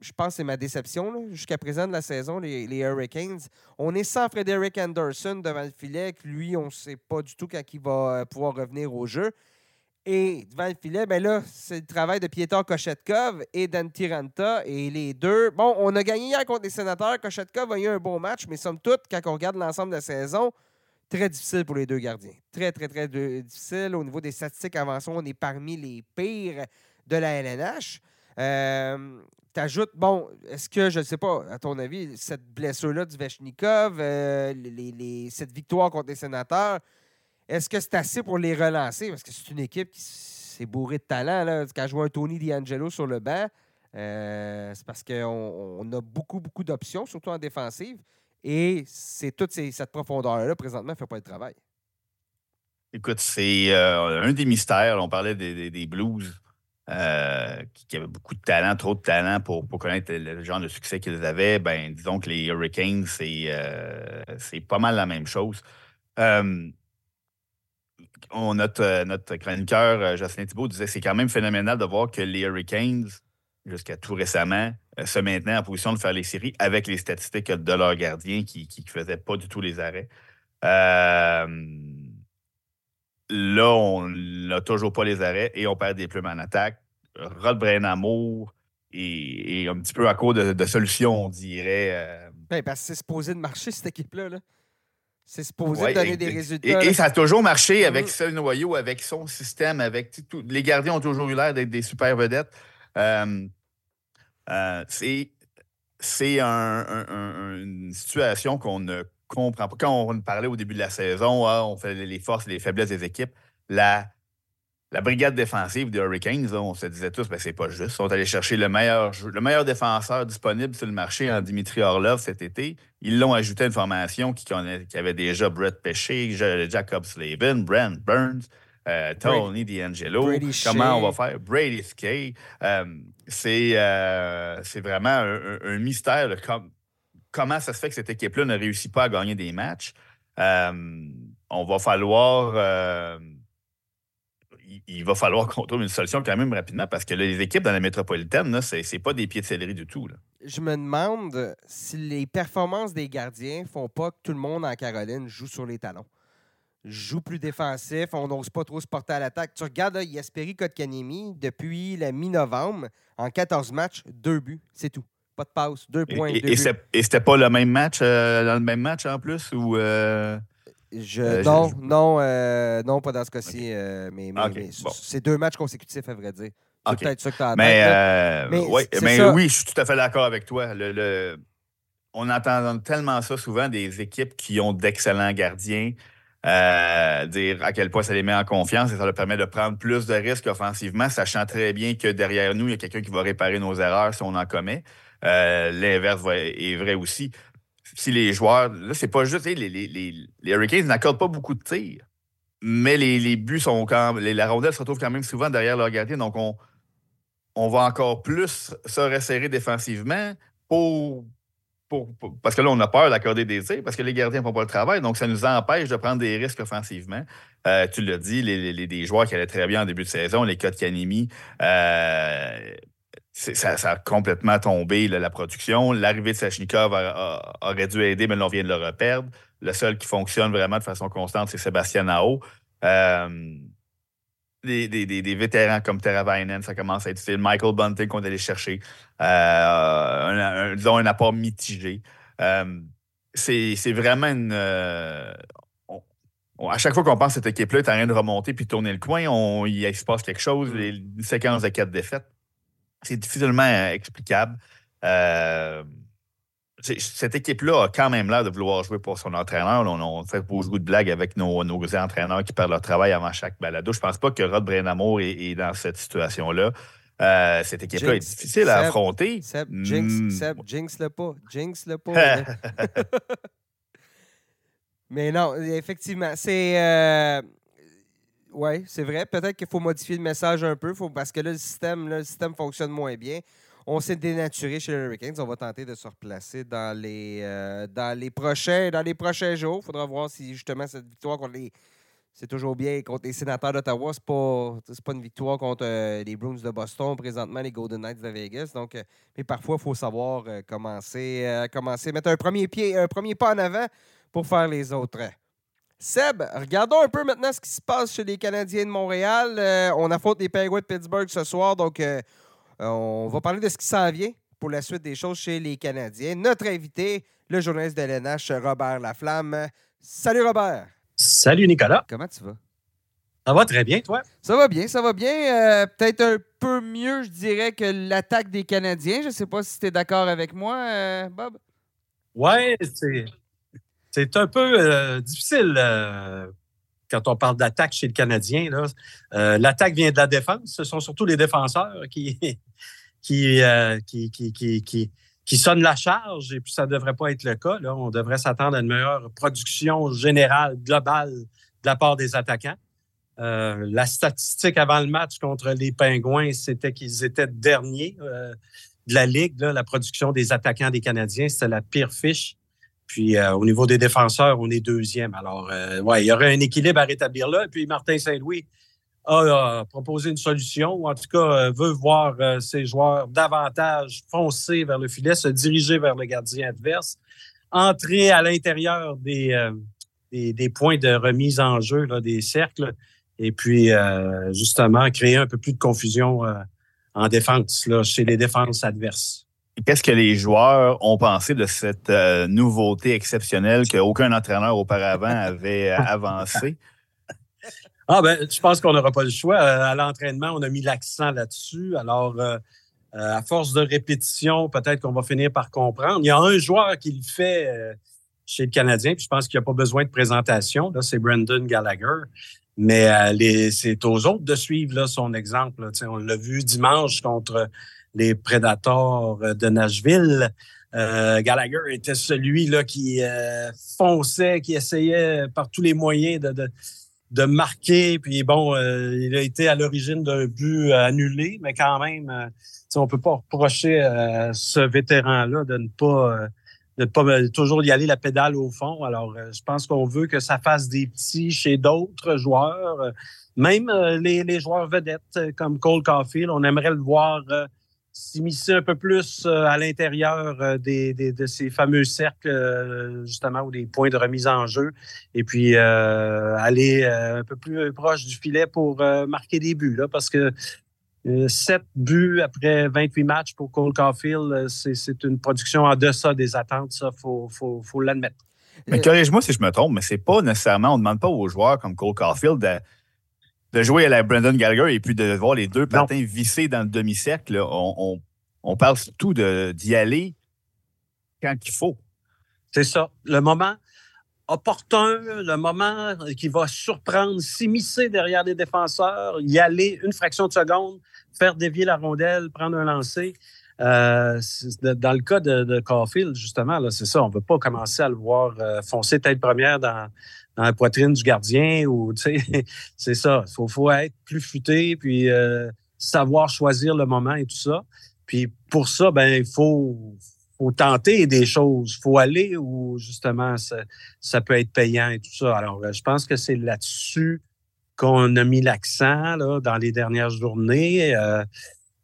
je pense que c'est ma déception jusqu'à présent de la saison, les, Hurricanes. On est sans Frederick Anderson devant le filet. Lui, on ne sait pas du tout quand il va euh, pouvoir revenir au jeu. Et devant le filet, ben là, c'est le travail de Pietor Kochetkov et d'Antiranta. Et les deux. Bon, on a gagné hier contre les sénateurs. Kochetkov a eu un bon match, mais somme toute, quand on regarde l'ensemble de la saison, très difficile pour les deux gardiens. Très, très, très difficile. Au niveau des statistiques avancées, on est parmi les pires de la LNH. Euh, T'ajoutes, bon, est-ce que, je ne sais pas, à ton avis, cette blessure-là du Vechnikov, euh, cette victoire contre les sénateurs, est-ce que c'est assez pour les relancer? Parce que c'est une équipe qui s'est bourrée de talent. Là. Quand je vois un Tony D'Angelo sur le banc, euh, c'est parce qu'on a beaucoup, beaucoup d'options, surtout en défensive. Et c'est toute cette profondeur-là, présentement, ne fait pas le travail. Écoute, c'est euh, un des mystères. On parlait des Blues. Euh, qui, avait beaucoup de talent, trop de talent pour, pour connaître le, genre de succès qu'ils avaient, ben, disons que les Hurricanes, c'est euh, pas mal la même chose. Euh, on, notre, notre chroniqueur, Jocelyn Thibault, disait que c'est quand même phénoménal de voir que les Hurricanes, jusqu'à tout récemment, se maintenaient en position de faire les séries avec les statistiques de leurs gardiens qui ne faisaient pas du tout les arrêts. là, on n'a toujours pas les arrêts et on perd des plumes en attaque. Rod Amour et, un petit peu à cause de, solutions, on dirait. Euh, ben, parce que c'est supposé de marcher, cette équipe-là. C'est supposé donner des résultats. Et, ça a toujours marché avec ce mm-hmm. noyau, avec son système, avec les gardiens ont toujours eu l'air d'être des super vedettes. Euh, euh, c'est une situation qu'on ne comprend pas. Quand on parlait au début de la saison, ah, on fait les forces et les faiblesses des équipes, la la brigade défensive des Hurricanes, on se disait tous, ben, c'est pas juste. Ils sont allés chercher le meilleur, le meilleur défenseur disponible sur le marché en Dimitri Orlov cet été. Ils l'ont ajouté à une formation qui, qui avait déjà Brett Pesce, Jacob Slavin, Brent Burns, euh, Tony D'Angelo. Comment on va faire? Brady Skay. Euh, euh, c'est vraiment un, mystère. comment ça se fait que cette équipe-là ne réussit pas à gagner des matchs? on va falloir il, va falloir qu'on trouve une solution quand même rapidement parce que les équipes dans la métropolitaine, ce n'est pas des pieds de céleri du tout. Je me demande si les performances des gardiens font pas que tout le monde en Caroline joue sur les talons. Joue plus défensif, on n'ose pas trop se porter à l'attaque. Tu regardes, Yasperi Kotkaniemi, depuis la mi-novembre, en 14 matchs, deux buts, c'est tout. Pas de passe, deux points. Et, et, c'était pas le même match, euh, dans le même match en plus? ou euh, je, euh, non, non, euh, non, pas dans ce cas-ci. Euh, mais, c'est deux matchs consécutifs, à vrai dire. C'est peut-être ça que tu as Mais, mais, oui, je suis tout à fait d'accord avec toi. Le, On entend tellement ça souvent des équipes qui ont d'excellents gardiens. dire à quel point ça les met en confiance et ça leur permet de prendre plus de risques offensivement, sachant très bien que derrière nous, il y a quelqu'un qui va réparer nos erreurs si on en commet. L'inverse est vrai aussi si les joueurs. Là, c'est pas juste. Les, les, les, les Hurricanes n'accordent pas beaucoup de tirs, mais les, buts sont quand La rondelle se retrouve quand même souvent derrière leur gardien. Donc, on, on va encore plus se resserrer défensivement pour, pour, parce que là, on a peur d'accorder des tirs parce que les gardiens font pas le travail. Donc, ça nous empêche de prendre des risques offensivement. Euh, tu l'as dit, les, joueurs qui allaient très bien en début de saison, les de Canimi, euh, ça, a complètement tombé, la production. L'arrivée de Sachnikov aurait dû aider, mais là, on vient de le reperdre. Le seul qui fonctionne vraiment de façon constante, c'est Sébastien Nao. Euh, des, vétérans comme Teravainen, ça commence à être utile. Michael Bunting qu'on allait chercher. Euh, disons un apport mitigé. Euh, c'est vraiment une. à chaque fois qu'on pense que cette équipe-là est en train de remonter puis tourner le coin, on, il se passe quelque chose. Mm. une séquence de quatre défaites c'est difficilement euh, explicable. Euh, cette équipe-là a quand même l'air de vouloir jouer pour son entraîneur. On, fait beaucoup de blagues avec nos, nos entraîneurs qui perdent leur travail avant chaque balado. Je ne pense pas que Rod Brenamour est, dans cette situation-là. Euh, cette équipe-là est difficile à affronter. Seb, Jinx, hmm. Seb, Jinx le pas. Jinx le pas. Mais non, effectivement, c'est. Oui, c'est vrai. Peut-être qu'il faut modifier le message un peu parce que là, le système, le système fonctionne moins bien. On s'est dénaturé chez les Hurricanes. On va tenter de se replacer dans les, euh, dans les, prochains, dans les prochains jours. Il faudra voir si justement cette victoire contre les. C'est toujours bien contre les sénateurs d'Ottawa. Ce n'est pas, pas une victoire contre euh, les Bruins de Boston, présentement les Golden Knights de Vegas. Donc, euh, mais parfois, il faut savoir commencer, commencer, mettre un premier pied, un premier pas en avant pour faire les autres. Seb, regardons un peu maintenant ce qui se passe chez les Canadiens de Montréal. Euh, on affronte les Penguins de Pittsburgh ce soir, donc euh, on va parler de ce qui s'en vient pour la suite des choses chez les Canadiens. Notre invité, le journaliste de l'NH, Robert Laflamme. Salut Robert. Salut Nicolas. Comment tu vas? Ça va très bien, toi? Ça va bien, ça va bien. Euh, peut-être un peu mieux, je dirais, que l'attaque des Canadiens. Je ne sais pas si tu es d'accord avec moi, Bob. Ouais, c'est c'est un peu euh, difficile euh, quand on parle d'attaque chez le Canadien. Euh, l'attaque vient de la défense. Ce sont surtout les défenseurs qui, qui, qui, qui, sonnent la charge, et puis ça ne devrait pas être le cas. On devrait s'attendre à une meilleure production générale, globale de la part des attaquants. la statistique avant le match contre les Pingouins, c'était qu'ils étaient derniers de la Ligue. la production des attaquants des Canadiens, c'était la pire fiche puis euh, au niveau des défenseurs, on est deuxième. Alors, euh, ouais, il y aurait un équilibre à rétablir là. Et puis Martin Saint-Louis a, proposé une solution, ou en tout cas veut voir ses joueurs davantage foncer vers le filet, se diriger vers le gardien adverse, entrer à l'intérieur des, des, points de remise en jeu, des cercles, et puis justement créer un peu plus de confusion en défense là, chez les défenses adverses. Qu'est-ce que les joueurs ont pensé de cette euh, nouveauté exceptionnelle qu'aucun entraîneur auparavant avait euh, avancée? Ah ben, je pense qu'on n'aura pas le choix. Euh, à l'entraînement, on a mis l'accent là-dessus. Alors, à force de répétition, peut-être qu'on va finir par comprendre. Il y a un joueur qui le fait chez le Canadien, puis je pense qu'il n'y a pas besoin de présentation. Là, c'est Brandon Gallagher. Mais c'est aux autres de suivre là, son exemple. On l'a vu dimanche contre les Predators euh, de Nashville. Euh, Gallagher était celui là qui euh, fonçait, qui essayait par tous les moyens de, de, marquer. Puis bon, il a été à l'origine d'un but annulé, mais quand même, on peut pas reprocher à ce vétéran-là de ne pas de ne pas toujours y aller la pédale au fond. Alors, je pense qu'on veut que ça fasse des petits chez d'autres joueurs, même les, les, joueurs vedettes comme Cole Caulfield. On aimerait le voir s'immiscer un peu plus euh, à l'intérieur euh, des, de ces fameux cercles, euh, justement, ou des points de remise en jeu, et puis aller un peu plus proche du filet pour marquer des buts, là, parce que sept buts après 28 matchs pour Cole Caulfield, c'est une production en deçà des attentes, ça, il faut, faut, faut l'admettre. Mais corrige-moi si je me trompe, mais c'est pas nécessairement, on ne demande pas aux joueurs comme Cole Caulfield de jouer à la Brandon Gallagher et puis de voir les deux patins vissés dans le demi-cercle, on, on, parle surtout d'y aller quand il faut. C'est ça. Le moment opportun, le moment qui va surprendre, s'immiscer derrière les défenseurs, y aller une fraction de seconde, faire dévier la rondelle, prendre un lancer. Euh, dans le cas de, de Caulfield, justement, c'est ça. On ne veut pas commencer à le voir euh, foncer tête première dans, dans la poitrine du gardien ou tu sais, c'est ça. Il faut, faut, être plus futé, puis euh, savoir choisir le moment et tout ça. Puis pour ça, ben il faut, faut tenter des choses. Faut aller où justement ça, ça, peut être payant et tout ça. Alors, euh, je pense que c'est là-dessus qu'on a mis l'accent là, dans les dernières journées. Euh,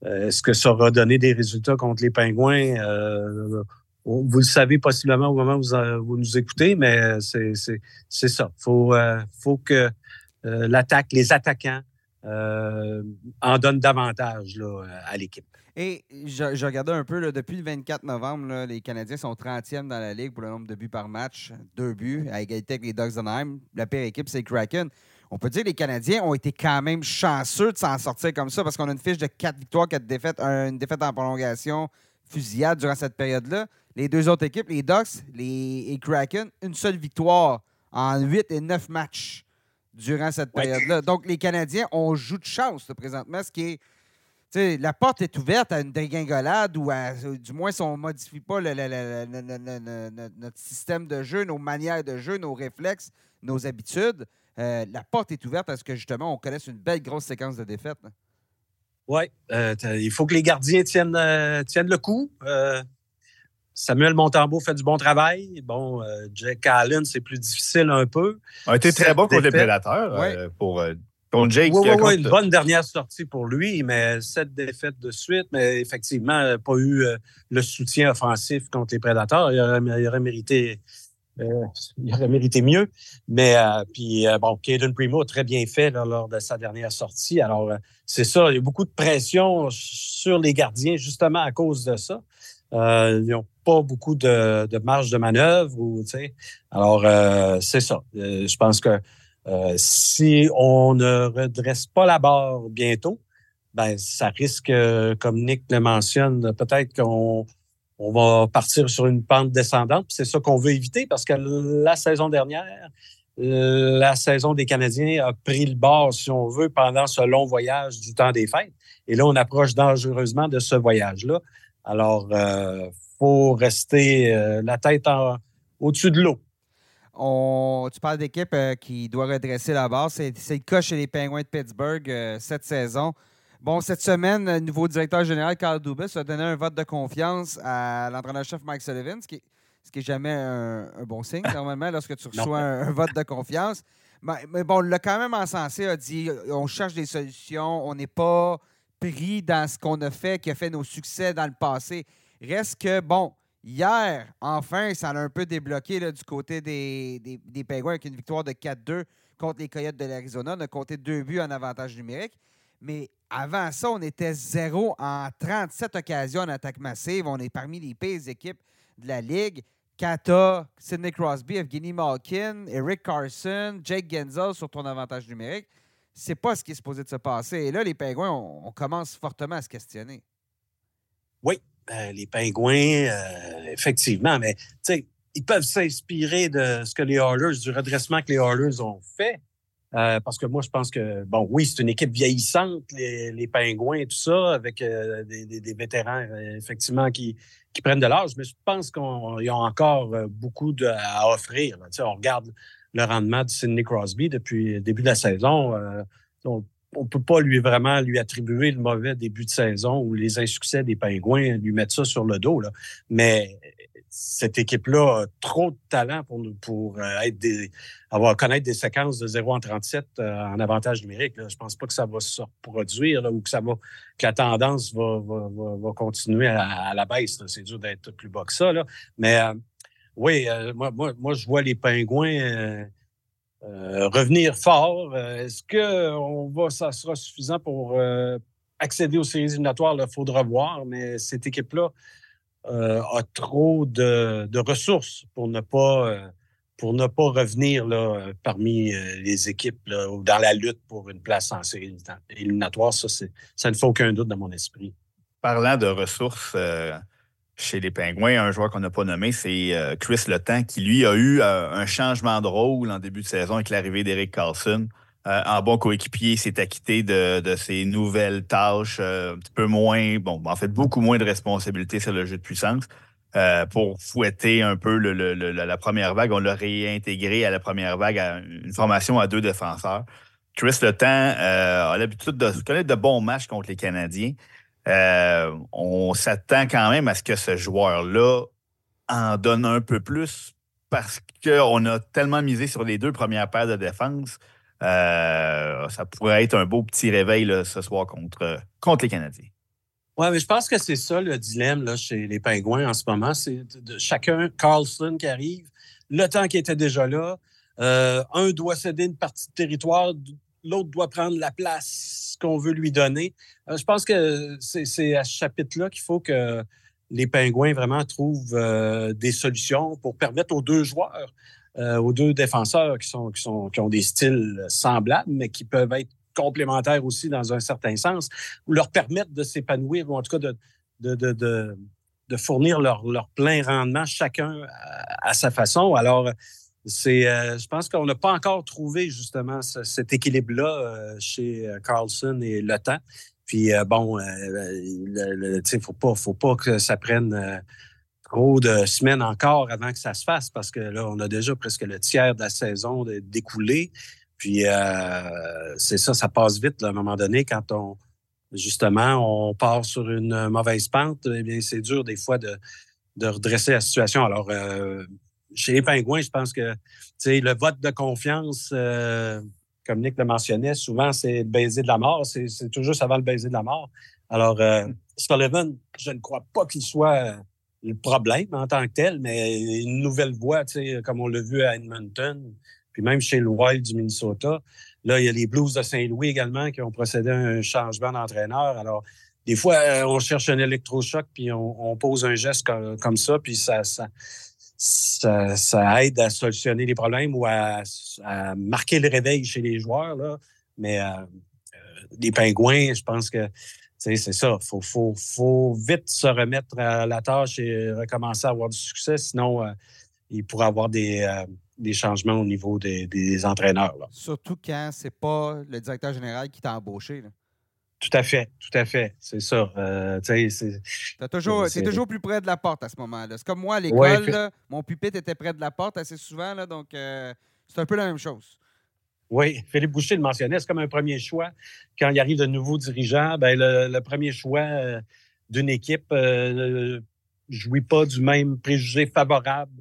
est-ce que ça aura donné des résultats contre les Pingouins? Vous le savez possiblement au moment où vous, nous écoutez, mais c'est ça. Il faut, euh, faut que euh, l'attaque, les attaquants euh, en donnent davantage là, à l'équipe. Et je, regardais un peu, là, depuis le 24 novembre, les Canadiens sont 30e dans la Ligue pour le nombre de buts par match. Deux buts, à égalité avec les Ducks d'Anaheim. La pire équipe, c'est Kraken. On peut dire que les Canadiens ont été quand même chanceux de s'en sortir comme ça parce qu'on a une fiche de quatre victoires, quatre défaites, une défaite en prolongation, fusillade durant cette période-là. Les deux autres équipes, les Ducks les, et Kraken, une seule victoire en 8 et 9 matchs durant cette période-là. Donc, les Canadiens, on joue de chance présentement, ce qui est. la porte est ouverte à une dégringolade ou du moins si on ne modifie pas notre système de jeu, nos manières de jeu, nos réflexes, nos habitudes, euh, la porte est ouverte à ce que justement on connaisse une belle grosse séquence de défaites. Oui, euh, il faut que les gardiens tiennent, euh, tiennent le coup. Samuel Montembeau fait du bon travail. Bon, euh, Jack Allen, c'est plus difficile un peu. A été très bon contre les prédateurs euh, pour, euh, Jake. Oui, oui, une bonne dernière sortie pour lui, mais sept défaites de suite. Mais effectivement, pas eu le soutien offensif contre les prédateurs. Il aurait, mérité. il aurait mérité mieux. Mais puis bon, Caden Primo a très bien fait lors de sa dernière sortie. Alors, c'est ça, il y a beaucoup de pression sur les gardiens justement à cause de ça. Euh, ils n'ont pas beaucoup de, marge de manœuvre. Ou, Alors, euh, c'est ça. Euh, je pense que si on ne redresse pas la barre bientôt, ben ça risque, comme Nick le mentionne, peut-être qu'on on va partir sur une pente descendante. C'est ça qu'on veut éviter parce que la saison dernière, la saison des Canadiens a pris le bord, si on veut, pendant ce long voyage du temps des fêtes. Et là, on approche dangereusement de ce voyage-là. Alors, il euh, faut rester euh, la tête au-dessus de l'eau. On, tu parles d'équipe euh, qui doit redresser la barre. C'est, le cas chez les Penguins de Pittsburgh cette saison. Bon, cette semaine, le nouveau directeur général, Carl Dubas, a donné un vote de confiance à l'entraîneur-chef Mike Sullivan, ce qui n'est jamais un, bon signe, normalement, lorsque tu reçois un, vote de confiance. Mais, bon, le quand même encensé a dit on cherche des solutions, on n'est pas pris dans ce qu'on a fait, qui a fait nos succès dans le passé. Reste que, bon, hier, enfin, ça a un peu débloqué du côté des, des, des Penguins avec une victoire de 4-2 contre les Coyotes de l'Arizona. On a compté deux buts en avantage numérique. Mais avant ça, on était zéro en 37 occasions en attaque massive. On est parmi les pires équipes de la Ligue. Kata, Sidney Crosby, Evgeny Malkin, Eric Carson, Jake Genzel sur ton avantage numérique. C'est pas ce qui est supposé de se passer. Et là, les Pingouins, on, commence fortement à se questionner. Oui, ben, les Pingouins, euh, effectivement, mais ils peuvent s'inspirer de ce que les Oilers, du redressement que les Oilers ont fait. Euh, parce que moi, je pense que, bon, oui, c'est une équipe vieillissante, les, pingouins et tout ça, avec euh, des, vétérans, effectivement, qui, qui prennent de l'âge, mais je pense qu'ils ont encore beaucoup à offrir. On regarde le rendement de Sidney Crosby depuis le début de la saison. on ne peut pas lui vraiment lui attribuer le mauvais début de saison ou les insuccès des pingouins, lui mettre ça sur le dos. Là. Mais cette équipe-là a trop de talent pour, pour euh, être des, avoir connaître des séquences de 0 en 37 euh, en avantage numérique. Je Je pense pas que ça va se reproduire ou que ça va que la tendance va, va, continuer à, la baisse. C'est dur d'être plus bas que ça. Là. Mais euh, oui, moi, moi, moi, je vois les pingouins revenir fort. Est-ce que on va, ça sera suffisant pour accéder aux séries éliminatoires? Il faudra voir, mais cette équipe-là euh, a trop de, ressources pour ne pas euh, pour ne pas revenir là, parmi euh, les équipes dans la lutte pour une place en série éliminatoire. Ça, ça ne fait aucun doute dans mon esprit. Parlant de ressources chez les Pingouins, un joueur qu'on n'a pas nommé, c'est Chris Letang, qui lui a eu un changement de rôle en début de saison avec l'arrivée d'Eric Carlson. Euh, en bon coéquipier, s'est acquitté de, ses nouvelles tâches, euh, un petit peu moins, bon, en fait, beaucoup moins de responsabilités sur le jeu de puissance. Euh, pour fouetter un peu la première vague, on l'a réintégré à la première vague à une formation à deux défenseurs. Chris Le a l'habitude de connaître de bons matchs contre les Canadiens. On s'attend quand même à ce que ce joueur-là en donne un peu plus parce qu'on a tellement misé sur les deux premières paires de défense euh, ça pourrait être un beau petit réveil ce soir contre, contre les Canadiens. Oui, mais je pense que c'est ça le dilemme chez les Pingouins en ce moment. C'est de, chacun, Carlson qui arrive, le temps qui était déjà là. Euh, un doit céder une partie de territoire, l'autre doit prendre la place qu'on veut lui donner. Euh, je pense que c'est à ce chapitre-là qu'il faut que les Pingouins vraiment trouvent des solutions pour permettre aux deux joueurs euh, aux deux défenseurs qui, sont, qui, ont des styles semblables, mais qui peuvent être complémentaires aussi dans un certain sens, leur permettre de s'épanouir, ou en tout cas de, fournir leur, leur, plein rendement chacun à, sa façon. Alors, c'est, euh, je pense qu'on n'a pas encore trouvé justement cet équilibre-là euh, chez Carlson et Le Temps. Puis bon, il ne faut pas, faut pas que ça prenne trop de semaines encore avant que ça se fasse parce que là, on a déjà presque le tiers de la saison découlé. Puis euh, c'est ça, ça passe vite à un moment donné quand on justement on part sur une mauvaise pente. Eh bien, c'est dur des fois de, de redresser la situation. Alors, euh, chez les je pense que le vote de confiance, euh, comme Nick le mentionnait, souvent c'est le baiser de la mort. C'est toujours avant le baiser de la mort. Alors, Sullivan, je ne crois pas qu'il soit le problème en tant que tel, mais une nouvelle voie, comme on l'a vu à Edmonton, puis même chez le Wild du Minnesota. Là, il y a les Blues de Saint-Louis également qui ont procédé à un changement d'entraîneur. Alors, des fois, euh, on cherche un électrochoc, puis on, pose un geste comme, ça, puis ça, ça, ça, aide à solutionner les problèmes ou à, marquer le réveil chez les joueurs. Là. Mais euh, euh, les pingouins, je pense que c'est ça. Il faut, faut, vite se remettre à la tâche et recommencer à avoir du succès. Sinon, euh, il pourrait avoir des, euh, des, changements au niveau des, entraîneurs. Surtout quand c'est pas le directeur général qui t'a embauché. Tout à fait, tout à fait. C'est ça. Euh, c'est toujours, toujours plus près de la porte à ce moment-là. C'est comme moi à l'école, mon pupitre était près de la porte assez souvent, là, donc c'est un peu la même chose. Oui, Philippe Boucher le mentionnait, c'est comme un premier choix. Quand il arrive de nouveaux dirigeants, ben le, premier choix euh, d'une équipe ne euh, jouit pas du même préjugé favorable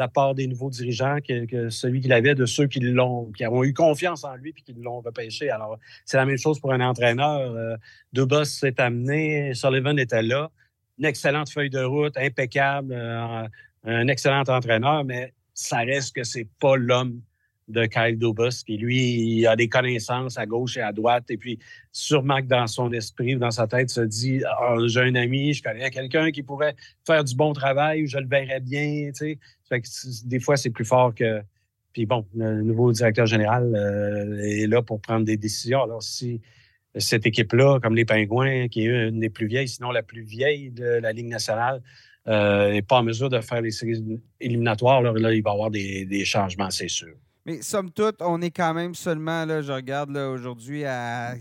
la part des nouveaux dirigeants que, celui qu'il avait de ceux qui l'ont, qui ont eu confiance en lui et qui l'ont repêché. Alors, c'est la même chose pour un entraîneur. Euh, Dubas s'est amené, Sullivan était là. Une excellente feuille de route, impeccable, euh, un excellent entraîneur, mais ça reste que c'est pas l'homme de Kyle Dubas. Puis lui, il a des connaissances à gauche et à droite. Et puis, sûrement que dans son esprit ou dans sa tête, se dit ah, J'ai un ami, je connais quelqu'un qui pourrait faire du bon travail, je le verrais bien. Tu sais. des fois, c'est plus fort que. Puis bon, le nouveau directeur général euh, est là pour prendre des décisions. Alors, si cette équipe-là, comme les Pingouins, qui est une des plus vieilles, sinon la plus vieille de la Ligue nationale, n'est euh, pas en mesure de faire les séries éliminatoires, là, il va y avoir des changements, c'est sûr. Mais somme toute, on est quand même seulement, là, je regarde aujourd'hui, à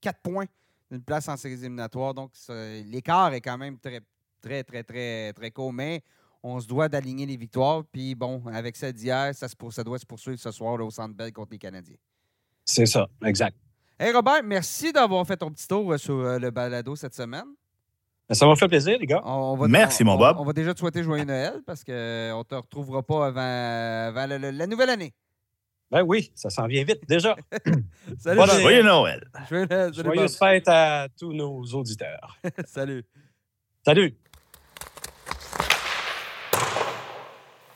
4 points d'une place en séries éliminatoires. Donc, l'écart est quand même très, très, très, très, très court. Mais on se doit d'aligner les victoires. Puis bon, avec ça d'hier, ça, ça doit se poursuivre ce soir au Centre Bell contre les Canadiens. C'est ça, exact. Hey Robert, merci d'avoir fait ton petit tour euh, sur euh, le balado cette semaine. Ben, ça m'a fait plaisir, les gars. Merci, mon Bob. On, va déjà te souhaiter joyeux Noël parce qu'on ne te retrouvera pas avant, la nouvelle année. Ben oui, ça s'en vient vite déjà. Salut. Joyeux Noël. Joyeuse fête à tous nos auditeurs. Salut. Salut.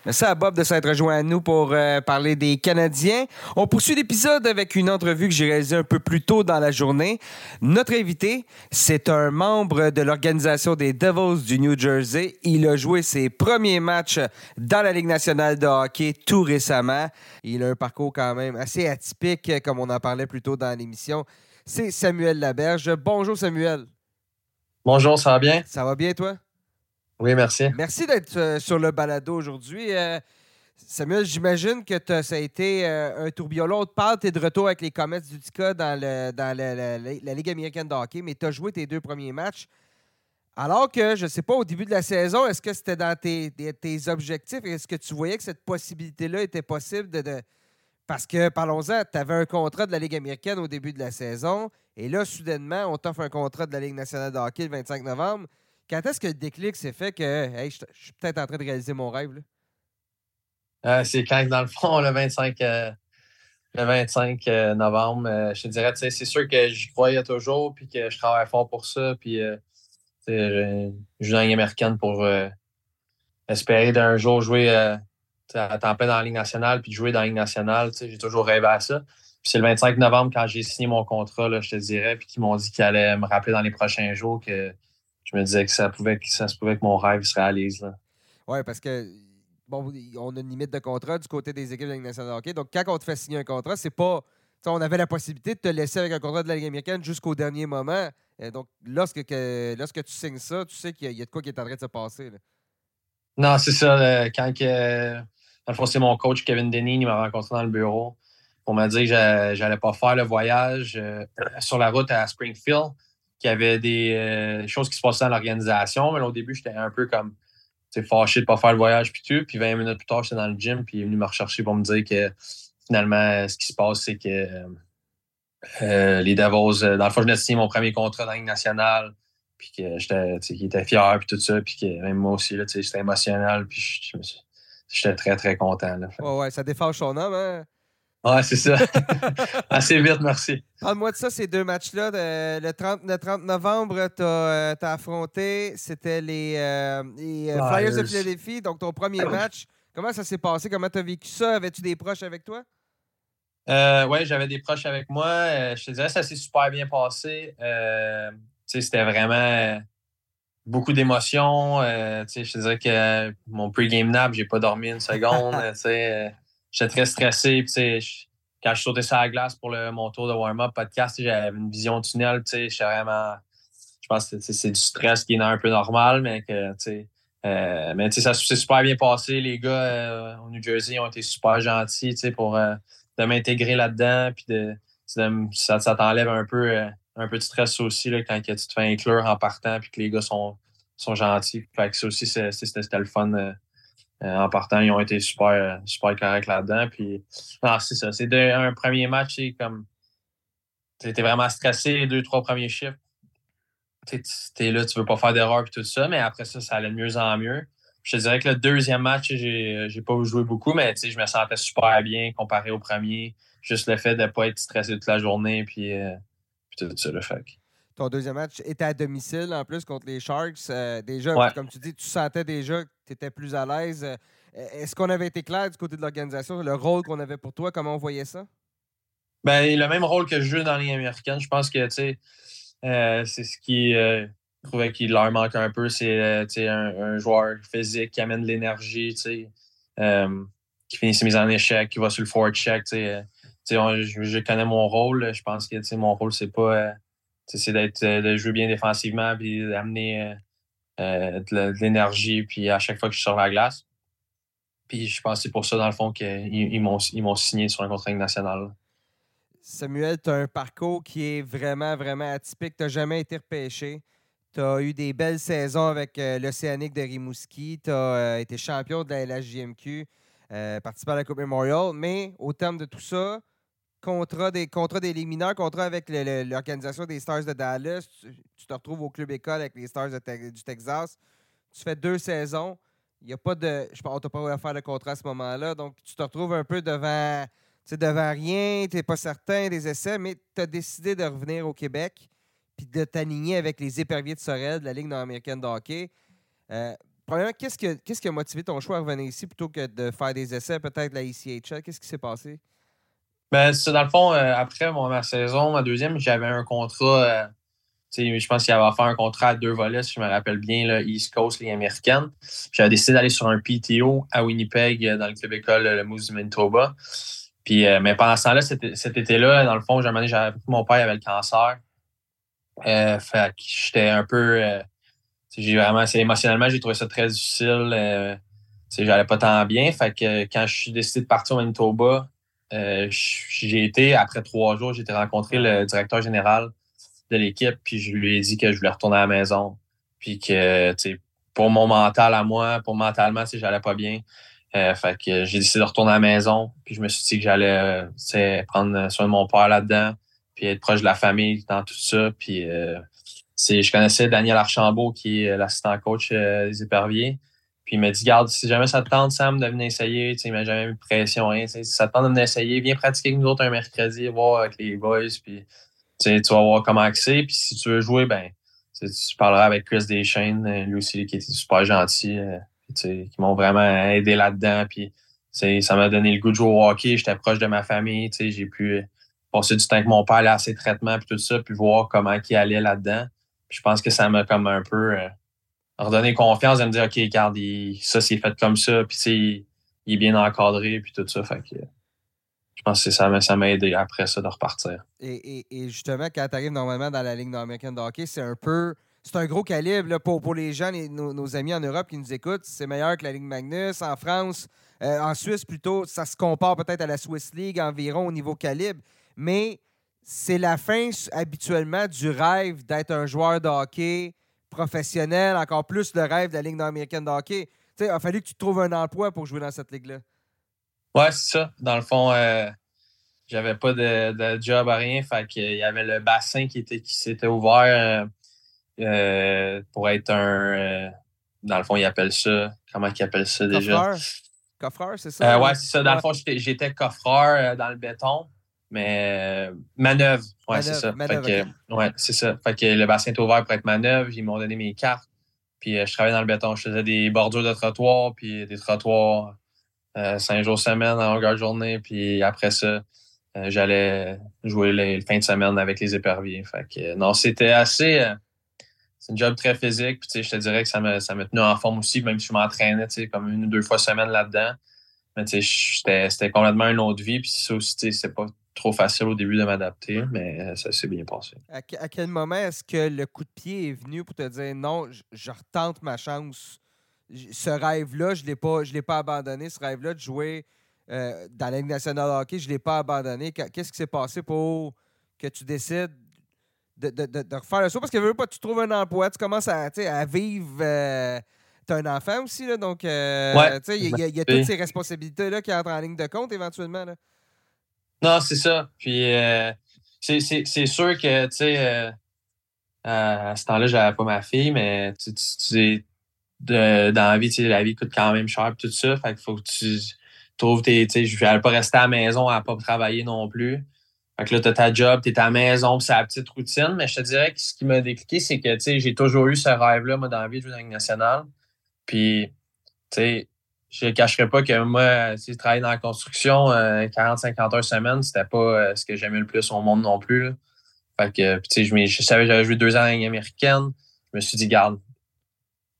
Merci à Bob de s'être rejoint à nous pour euh, parler des Canadiens. On poursuit l'épisode avec une entrevue que j'ai réalisée un peu plus tôt dans la journée. Notre invité, c'est un membre de l'organisation des Devils du New Jersey. Il a joué ses premiers matchs dans la Ligue nationale de hockey tout récemment. Il a un parcours quand même assez atypique, comme on en parlait plus tôt dans l'émission. C'est Samuel Laberge. Bonjour Samuel. Bonjour, ça va bien? Ça va bien toi? Oui, merci. Merci d'être euh, sur le balado aujourd'hui. Euh, Samuel, j'imagine que ça a été euh, un tourbillon. L'autre part, tu es de retour avec les Comets du dans, dans la, Ligue américaine de hockey, mais tu as joué tes deux premiers matchs. Alors que, je ne sais pas, au début de la saison, est-ce que c'était dans tes, tes objectifs? Est-ce que tu voyais que cette possibilité-là était possible de, Parce que, parlons-en, tu avais un contrat de la Ligue américaine au début de la saison, et là, soudainement, on t'offre un contrat de la Ligue nationale de hockey le 25 novembre. Quand est-ce que le déclic s'est fait que je, suis peut-être en train de réaliser mon rêve? Euh, c'est quand, dans le fond, le 25, euh, le 25 euh, novembre, je te dirais, c'est sûr que j'y croyais toujours, puis que je travaille fort pour ça, puis je joue dans américaine pour espérer d'un jour jouer à temps dans la Ligue nationale, puis jouer dans la Ligue nationale. J'ai toujours rêvé à ça. C'est le 25 novembre, quand j'ai signé mon contrat, là, je te dirais, puis qu'ils m'ont dit qu'ils allaient me rappeler dans les prochains jours que je me disais que ça pouvait que ça se pouvait que mon rêve se réalise. Oui, parce que bon, on a une limite de contrat du côté des équipes de la Ligue nationale de hockey. Donc, quand on te fait signer un contrat, c'est pas. On avait la possibilité de te laisser avec un contrat de la Ligue américaine jusqu'au dernier moment. Et donc, lorsque, lorsque tu signes ça, tu sais qu'il y, a de quoi qui est en train de se passer. Non, c'est ça. Euh, quand que, dans le fond, c'est mon coach Kevin Denny, il m'a rencontré dans le bureau pour me dire que j'allais pas faire le voyage euh, sur la route à Springfield qu'il y avait des euh, choses qui se passaient dans l'organisation. Mais au début, j'étais un peu comme fâché de ne pas faire le voyage puis tout. Puis 20 minutes plus tard, j'étais dans le gym, puis il est venu me rechercher pour me dire que finalement, ce qui se passe, c'est que euh, les Devils, euh, dans le fond, je venais de signer mon premier contrat dans la Ligue nationale, puis que j'étais, qu'il était fier, puis tout ça, puis que même moi aussi, c'était émotionnel, puis j'étais très, très content. Là. Ouais, ouais, ça défâche son homme, hein? Ouais, c'est ça. Assez vite, merci. Parle-moi de ça, ces deux matchs-là. Le 30, 30 novembre, tu as, euh, affronté, c'était les, euh, euh, Flyers de Philadelphie, donc ton premier match. Comment ça s'est passé? Comment tu as vécu ça? Avais-tu des proches avec toi? oui, j'avais des proches avec moi. je te dirais, ça s'est super bien passé. c'était vraiment beaucoup d'émotions. je te dirais que mon pre-game nap, j'ai pas dormi une seconde. j'étais très stressé. quand je sautais sur la glace pour le, mon tour de warm-up podcast, j'avais une vision tunnel. Je vraiment. Je pense que c'est du stress qui est un peu normal, mais que euh, mais ça s'est super bien passé. Les gars euh, au New Jersey ont été super gentils pour euh, de m'intégrer là-dedans. Puis de, ça, t'enlève un peu, un de stress aussi là, quand tu te fais inclure en partant puis que les gars sont, sont gentils. Fait que ça aussi, c'était le fun en partant, ils ont été super, super corrects là-dedans. Puis, c'est ça. C'est un premier match, c'est comme. Tu étais vraiment stressé les deux, trois premiers chiffres. Tu es là, tu veux pas faire d'erreur et tout ça, mais après ça, ça allait de mieux en mieux. je te dirais que le deuxième match, j'ai n'ai pas joué beaucoup, mais je me sentais super bien comparé au premier. Juste le fait de ne pas être stressé toute la journée, puis, euh, tout ça, le fait. Ton deuxième match était à domicile en plus contre les Sharks. Euh, déjà, comme tu dis, tu sentais déjà que tu étais plus à l'aise. Euh, est-ce qu'on avait été clair du côté de l'organisation, le rôle qu'on avait pour toi, comment on voyait ça? Ben, le même rôle que je joue dans les américaine. Je pense que c'est ce qui trouvais qu'il leur manque un peu, c'est euh, un, joueur physique qui amène de l'énergie, euh, qui finit ses mises en échec, qui va sur le forward check. Euh, je, connais mon rôle. Je pense que mon rôle, c'est pas c'est d'être de jouer bien défensivement et d'amener de, l'énergie puis à chaque fois que je suis sur la glace. Puis je pense que c'est pour ça, dans le fond, qu'ils ils, m'ont signé sur un contrat national. Samuel, tu as un parcours qui est vraiment, vraiment atypique. Tu n'as jamais été repêché. Tu as eu des belles saisons avec euh, l'Océanique de Rimouski. Tu as euh, été champion de la LHJMQ, euh, participé à la Coupe Memorial. Mais au terme de tout ça, contrat des, contrat des mineurs, contrat avec l'organisation des Stars de Dallas, tu, te retrouves au club école avec les Stars du Texas. Tu fais deux saisons. Il n'y a pas de. Je pense t'a pas faire le contrat à ce moment-là. Donc, tu te retrouves un peu devant, devant rien. Tu n'es pas certain des essais, mais tu as décidé de revenir au Québec puis de t'aligner avec les éperviers de Sorel de la Ligue nord-américaine de hockey. Euh, premièrement, qu'est-ce, que, qu'est-ce qui a motivé ton choix à revenir ici plutôt que de faire des essais, peut-être la ICHL? Qu'est-ce qui s'est passé? Ben, c'est dans le fond, euh, après ma saison, ma deuxième, j'avais un contrat. Euh, je pense qu'il avait fait un contrat à deux volets, si je me rappelle bien, là, East Coast, Ligue américaine. J'avais décidé d'aller sur un PTO à Winnipeg, dans le club école le Moose du Manitoba. Puis, mais pendant ce temps-là, cet, été-là, dans le fond, j'avais mon père avait le cancer. Euh, fait que j'étais un peu. Euh, j'ai vraiment. Émotionnellement, j'ai trouvé ça très difficile. Euh, J'allais pas tant bien. Fait que quand je suis décidé de partir au Manitoba, euh, j'ai été, après trois jours, j'ai été rencontrer le directeur général de l'équipe, puis je lui ai dit que je voulais retourner à la maison. Puis que, pour mon mental à moi, pour mentalement, j'allais pas bien. Euh, fait que j'ai décidé de retourner à la maison. Puis je me suis dit que j'allais prendre soin de mon père là-dedans puis être proche de la famille dans tout ça. Puis euh, je connaissais Daniel Archambault, qui est l'assistant coach des éperviers. Puis il m'a dit, garde, si jamais ça te tente, Sam, de venir essayer, tu sais, il m'a jamais mis de pression, rien. Si ça te tente de venir essayer, viens pratiquer avec nous autres un mercredi, voir avec les boys, puis tu vas voir comment c'est. Puis si tu veux jouer, ben, tu parleras avec Chris Deschaines, euh, lui aussi, qui était super gentil, qui m'ont vraiment aidé là-dedans. Puis ça m'a donné le goût de jouer au hockey. J'étais proche de ma famille, j'ai pu passer du temps avec mon père, à ses traitements, puis tout ça, puis voir comment il allait là-dedans. je pense que ça m'a comme un peu euh, redonné confiance de me dire, OK, regarde, ça, c'est fait comme ça, puis il, il est bien encadré, puis tout ça. Fait que je pense que ça m'a aidé après ça de repartir. Et, justement, quand tu arrives normalement dans la Ligue nord-américaine de hockey, c'est un peu. C'est un gros calibre pour, pour les gens, nos, amis en Europe qui nous écoutent. C'est meilleur que la Ligue Magnus. En France, euh, en Suisse plutôt, ça se compare peut-être à la Swiss League environ au niveau calibre mais c'est la fin habituellement du rêve d'être un joueur de hockey professionnel, encore plus le rêve de la Ligue nord-américaine de hockey. il a fallu que tu trouves un emploi pour jouer dans cette ligue-là. Ouais, c'est ça. Dans le fond, euh, j'avais pas de, job à rien. Fait qu'il y avait le bassin qui était qui s'était ouvert euh, euh, pour être un. dans le fond, ils appellent ça. Comment ils appellent ça déjà? Coffreur, c'est ça? ouais, c'est ça. Dans le fond, j'étais coffreur dans le béton. Mais euh, manœuvre, ouais, c'est ça. fait que, ouais, c'est ça. Fait que le bassin est ouvert pour être manœuvre. Ils m'ont donné mes cartes. Puis euh, je travaillais dans le béton. Je faisais des bordures de trottoir, puis des trottoirs euh, cinq jours semaine en longueur de journée. Puis après ça, j'allais jouer les, fins de semaine avec les éperviers. Fait que non, c'était assez. c'est un job très physique. Puis je te dirais que ça me, ça me tenait en forme aussi, même si je m'entraînais comme une ou deux fois semaine là-dedans. Mais c'était complètement une autre vie. Puis ça aussi, c'est pas trop facile au début de m'adapter, mais euh, ça s'est bien passé. À, quel moment est-ce que le coup de pied est venu pour te dire non, je, retente ma chance? Ce rêve-là, je ne l'ai pas abandonné, ce rêve-là de jouer euh, dans la Ligue nationale de hockey, je ne l'ai pas abandonné. Qu'est-ce qui s'est passé pour que tu décides de, refaire le saut? Parce que veux pas, tu trouves un emploi, tu commences à, à vivre. Euh, tu as un enfant aussi, là, donc il y, a toutes ces responsabilités-là qui entrent en ligne de compte éventuellement. Là. Non, c'est ça. Puis euh, c'est sûr que, tu sais, euh, à ce temps-là, j'avais pas ma fille, mais tu, de, dans la vie, tu sais, la vie coûte quand même cher tout ça. Fait qu'il faut que tu trouves tes. Tu sais, je vais pas rester à la maison à pas travailler non plus. Fait que là, tu as ta job, tu es à la maison, c'est la petite routine. Mais je te dirais que ce qui m'a décliqué, c'est que tu sais, j'ai toujours eu ce rêve-là, moi, dans la vie de jouer dans la Ligue nationale. Puis, tu sais, je ne cacherai pas que moi, si je travaillais dans la construction, 40-50 heures semaine, c'était pas euh, ce que j'aimais le plus au monde non plus. Fait que, tu sais, je, savais que j'avais joué deux ans en Ligue américaine. Je me suis dit, garde,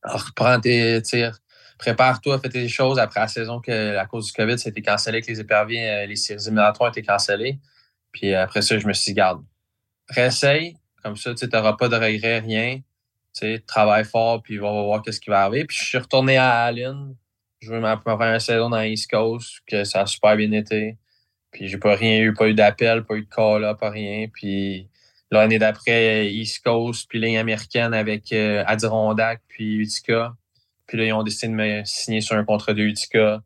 reprends tes tirs, prépare-toi, fais tes choses. Après la saison, que à cause du COVID, été cancellé, que les éperviers, euh, les séries éliminatoires été cancellées. Puis après ça, je me suis dit, garde, réessaye, comme ça, tu n'auras pas de regrets, rien. Tu travaille fort, puis on va voir qu'est-ce qui va arriver. Puis je suis retourné à Allen, joué ma première saison dans East Coast, que ça a super bien été. Puis j'ai pas rien eu, pas eu d'appel, pas eu de call-up, pas rien. Puis l'année d'après, East Coast, puis ligne américaine avec euh, Adirondack, puis Utica. Puis là, ils ont décidé de me signer sur un contrat de Utica,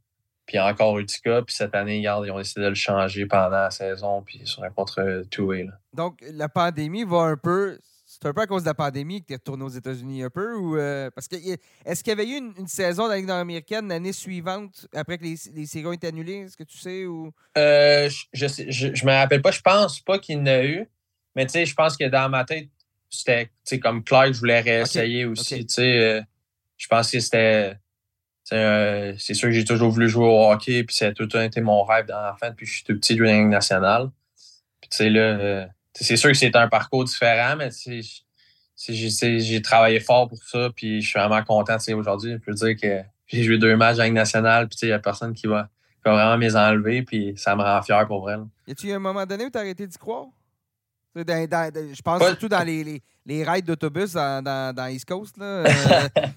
puis encore Utica. Puis cette année, regarde, ils ont décidé de le changer pendant la saison, puis sur un contrat two-way. Donc, la pandémie va un peu c'est un peu à cause de la pandémie que tu es retourné aux États-Unis un peu? Ou, euh, parce que est-ce qu'il y avait eu une, saison dans la Ligue américaine l'année suivante après que les, les séries ont été annulées? Est-ce que tu sais? Ou... Euh, je, je, me rappelle pas. Je pense pas qu'il y en a eu. Mais tu sais, je pense que dans ma tête, c'était comme clair que je voulais réessayer aussi. Tu sais, euh, je pense que c'était. c'est sûr que j'ai toujours voulu jouer au hockey, puis ça a tout été mon rêve d'enfant, puis je suis tout petit de la Ligue nationale. Puis tu sais, là c'est sûr que c'est un parcours différent, mais j'ai travaillé fort pour ça, puis je suis vraiment content aujourd'hui. Je peux dire que j'ai joué deux matchs avec nationale, puis il n'y a personne qui va, vraiment m'y enlever, puis ça me rend fier pour vrai. Y a-tu un moment donné où tu as arrêté d'y croire? je pense surtout dans les, les, les rides d'autobus dans, dans, East Coast. Euh,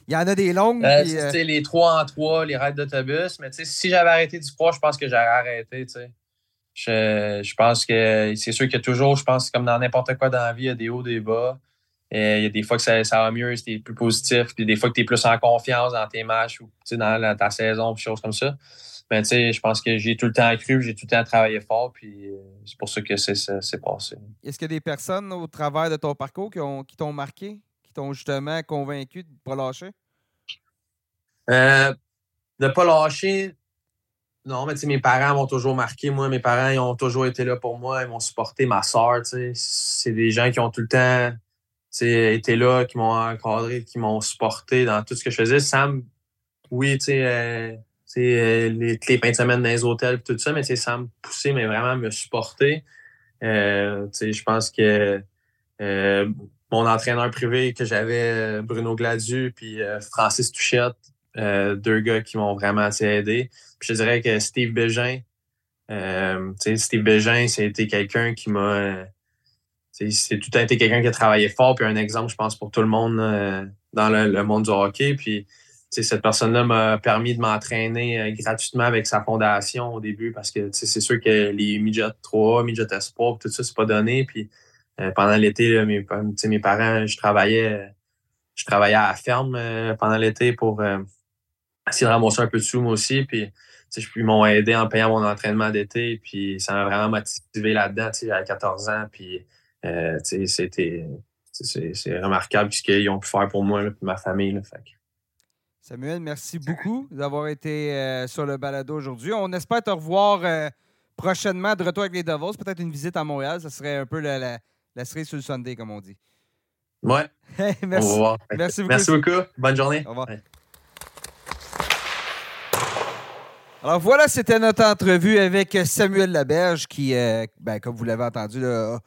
il y en a des longues. Euh, euh, les trois en trois, les rides d'autobus. Mais si j'avais arrêté d'y croire, je pense que j'aurais arrêté. Je, je pense que c'est sûr qu'il y a toujours, je pense, comme dans n'importe quoi dans la vie, il y a des hauts, des bas. Et il y a des fois que ça, ça va mieux, c'est plus positif, puis des fois que tu es plus en confiance dans tes matchs ou dans, ta saison, puis choses comme ça. Mais tu sais, je pense que j'ai tout le temps cru, j'ai tout le temps travaillé fort, puis euh, c'est pour ça que c'est passé. Est-ce qu'il y a des personnes au travers de ton parcours qui t'ont qui marqué, qui t'ont justement convaincu de ne pas lâcher? Euh, de ne pas lâcher, non, mais tu sais, mes parents m'ont toujours marqué. Moi, mes parents, ils ont toujours été là pour moi. Ils m'ont supporté. Ma soeur, tu sais, c'est des gens qui ont tout le temps été là, qui m'ont encadré, qui m'ont supporté dans tout ce que je faisais. Sam, oui, tu sais, euh, euh, les, les de semaine dans les hôtels tout ça, mais ça me poussait, mais vraiment me supporter. Euh, je pense que mon entraîneur privé que j'avais, Bruno Gladu, puis Francis Touchette, deux gars qui m'ont vraiment aidé je dirais que Steve Bégin, euh, Steve Bégin, c'était quelqu'un qui m'a. C'est tout a été quelqu'un qui a travaillé fort, puis un exemple, je pense, pour tout le monde euh, dans le, monde du hockey. Puis cette personne-là m'a permis de m'entraîner euh, gratuitement avec sa fondation au début parce que c'est sûr que les midget 3, midget Espoir, tout ça, c'est pas donné. Puis pendant l'été, mes, mes parents, je travaillais, je travaillais à la ferme pendant l'été pour essayer de ramasser un peu de sous, moi aussi. Puis ils m'ont aidé en payant mon entraînement d'été, puis ça m'a vraiment motivé là-dedans, à 14 ans, puis euh, c'était c'est remarquable ce qu'ils ont pu faire pour moi et ma famille. Samuel, merci beaucoup d'avoir été euh, sur le balado aujourd'hui. On espère te revoir euh, prochainement de retour avec les Devils, peut-être une visite à Montréal, ça serait un peu la, la, la cerise sur le Sunday, comme on dit. Ouais. merci. On va voir. Merci beaucoup. Merci beaucoup. Bonne journée. Au revoir. Alors voilà, c'était notre entrevue avec Samuel Laberge qui, euh, ben, comme vous l'avez entendu, a,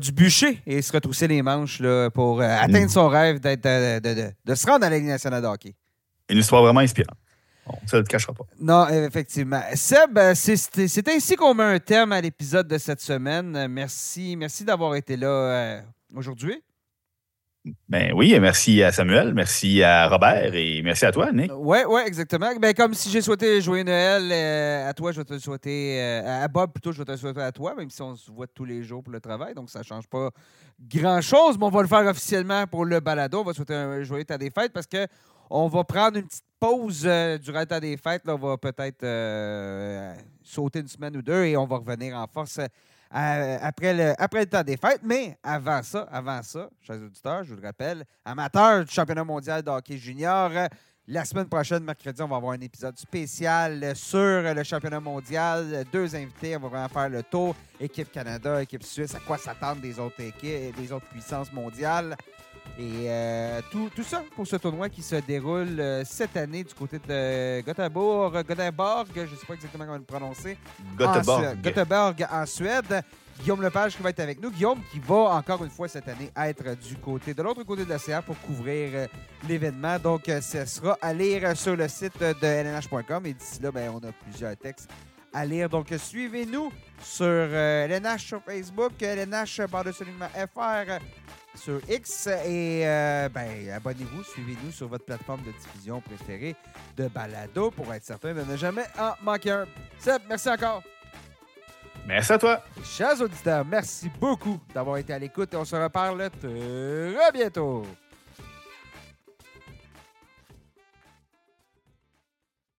du bûcher et se retrousser les manches là, pour euh, atteindre mm. son rêve d'être, euh, de, se rendre à la Ligue nationale de hockey. Une histoire vraiment inspirante. ça ne le cachera pas. Non, effectivement. Seb, c'est, ainsi qu'on met un terme à l'épisode de cette semaine. Merci, merci d'avoir été là aujourd'hui. Ben oui, merci à Samuel, merci à Robert et merci à toi, Nick. Oui, oui, exactement. Ben, comme si j'ai souhaité jouer Noël euh, à toi, je vais te souhaiter. Euh, à Bob, plutôt, je vais te souhaiter à toi, même si on se voit tous les jours pour le travail, donc ça ne change pas grand-chose, mais on va le faire officiellement pour le balado. On va souhaiter un joyeux temps des fêtes parce que on va prendre une petite pause euh, durant le temps des fêtes. Là, on va peut-être sauter une semaine ou deux et on va revenir en force après, le, après le temps des fêtes. Mais avant ça, avant ça, chers auditeurs, je vous le rappelle, amateur du championnat mondial de hockey junior, La semaine prochaine, mercredi, on va avoir un épisode spécial sur le championnat mondial. Deux invités, on va vraiment faire le tour. Équipe Canada, équipe Suisse, à quoi s'attendre des autres équipes, des autres puissances mondiales. Et euh, tout, tout ça pour ce tournoi qui se déroule euh, cette année du côté de Göteborg, Göteborg, je ne sais pas exactement comment le prononcer. En Göteborg. Göteborg en Suède. Guillaume Lepage qui va être avec nous. Guillaume qui va encore une fois cette année être du côté de l'autre côté de l'océan pour couvrir euh, l'événement. Donc, ce sera à lire sur le site de lnh.com. Et d'ici là, ben, on a plusieurs textes à lire. Donc, suivez-nous sur LNH sur Facebook, LNH par soulignement FR sur X et euh, ben, abonnez-vous, suivez-nous sur votre plateforme de diffusion préférée de balado pour être certain de ne jamais en manquer un. Seb, merci encore. Merci à toi. Chers auditeurs, merci beaucoup d'avoir été à l'écoute et on se reparle très bientôt.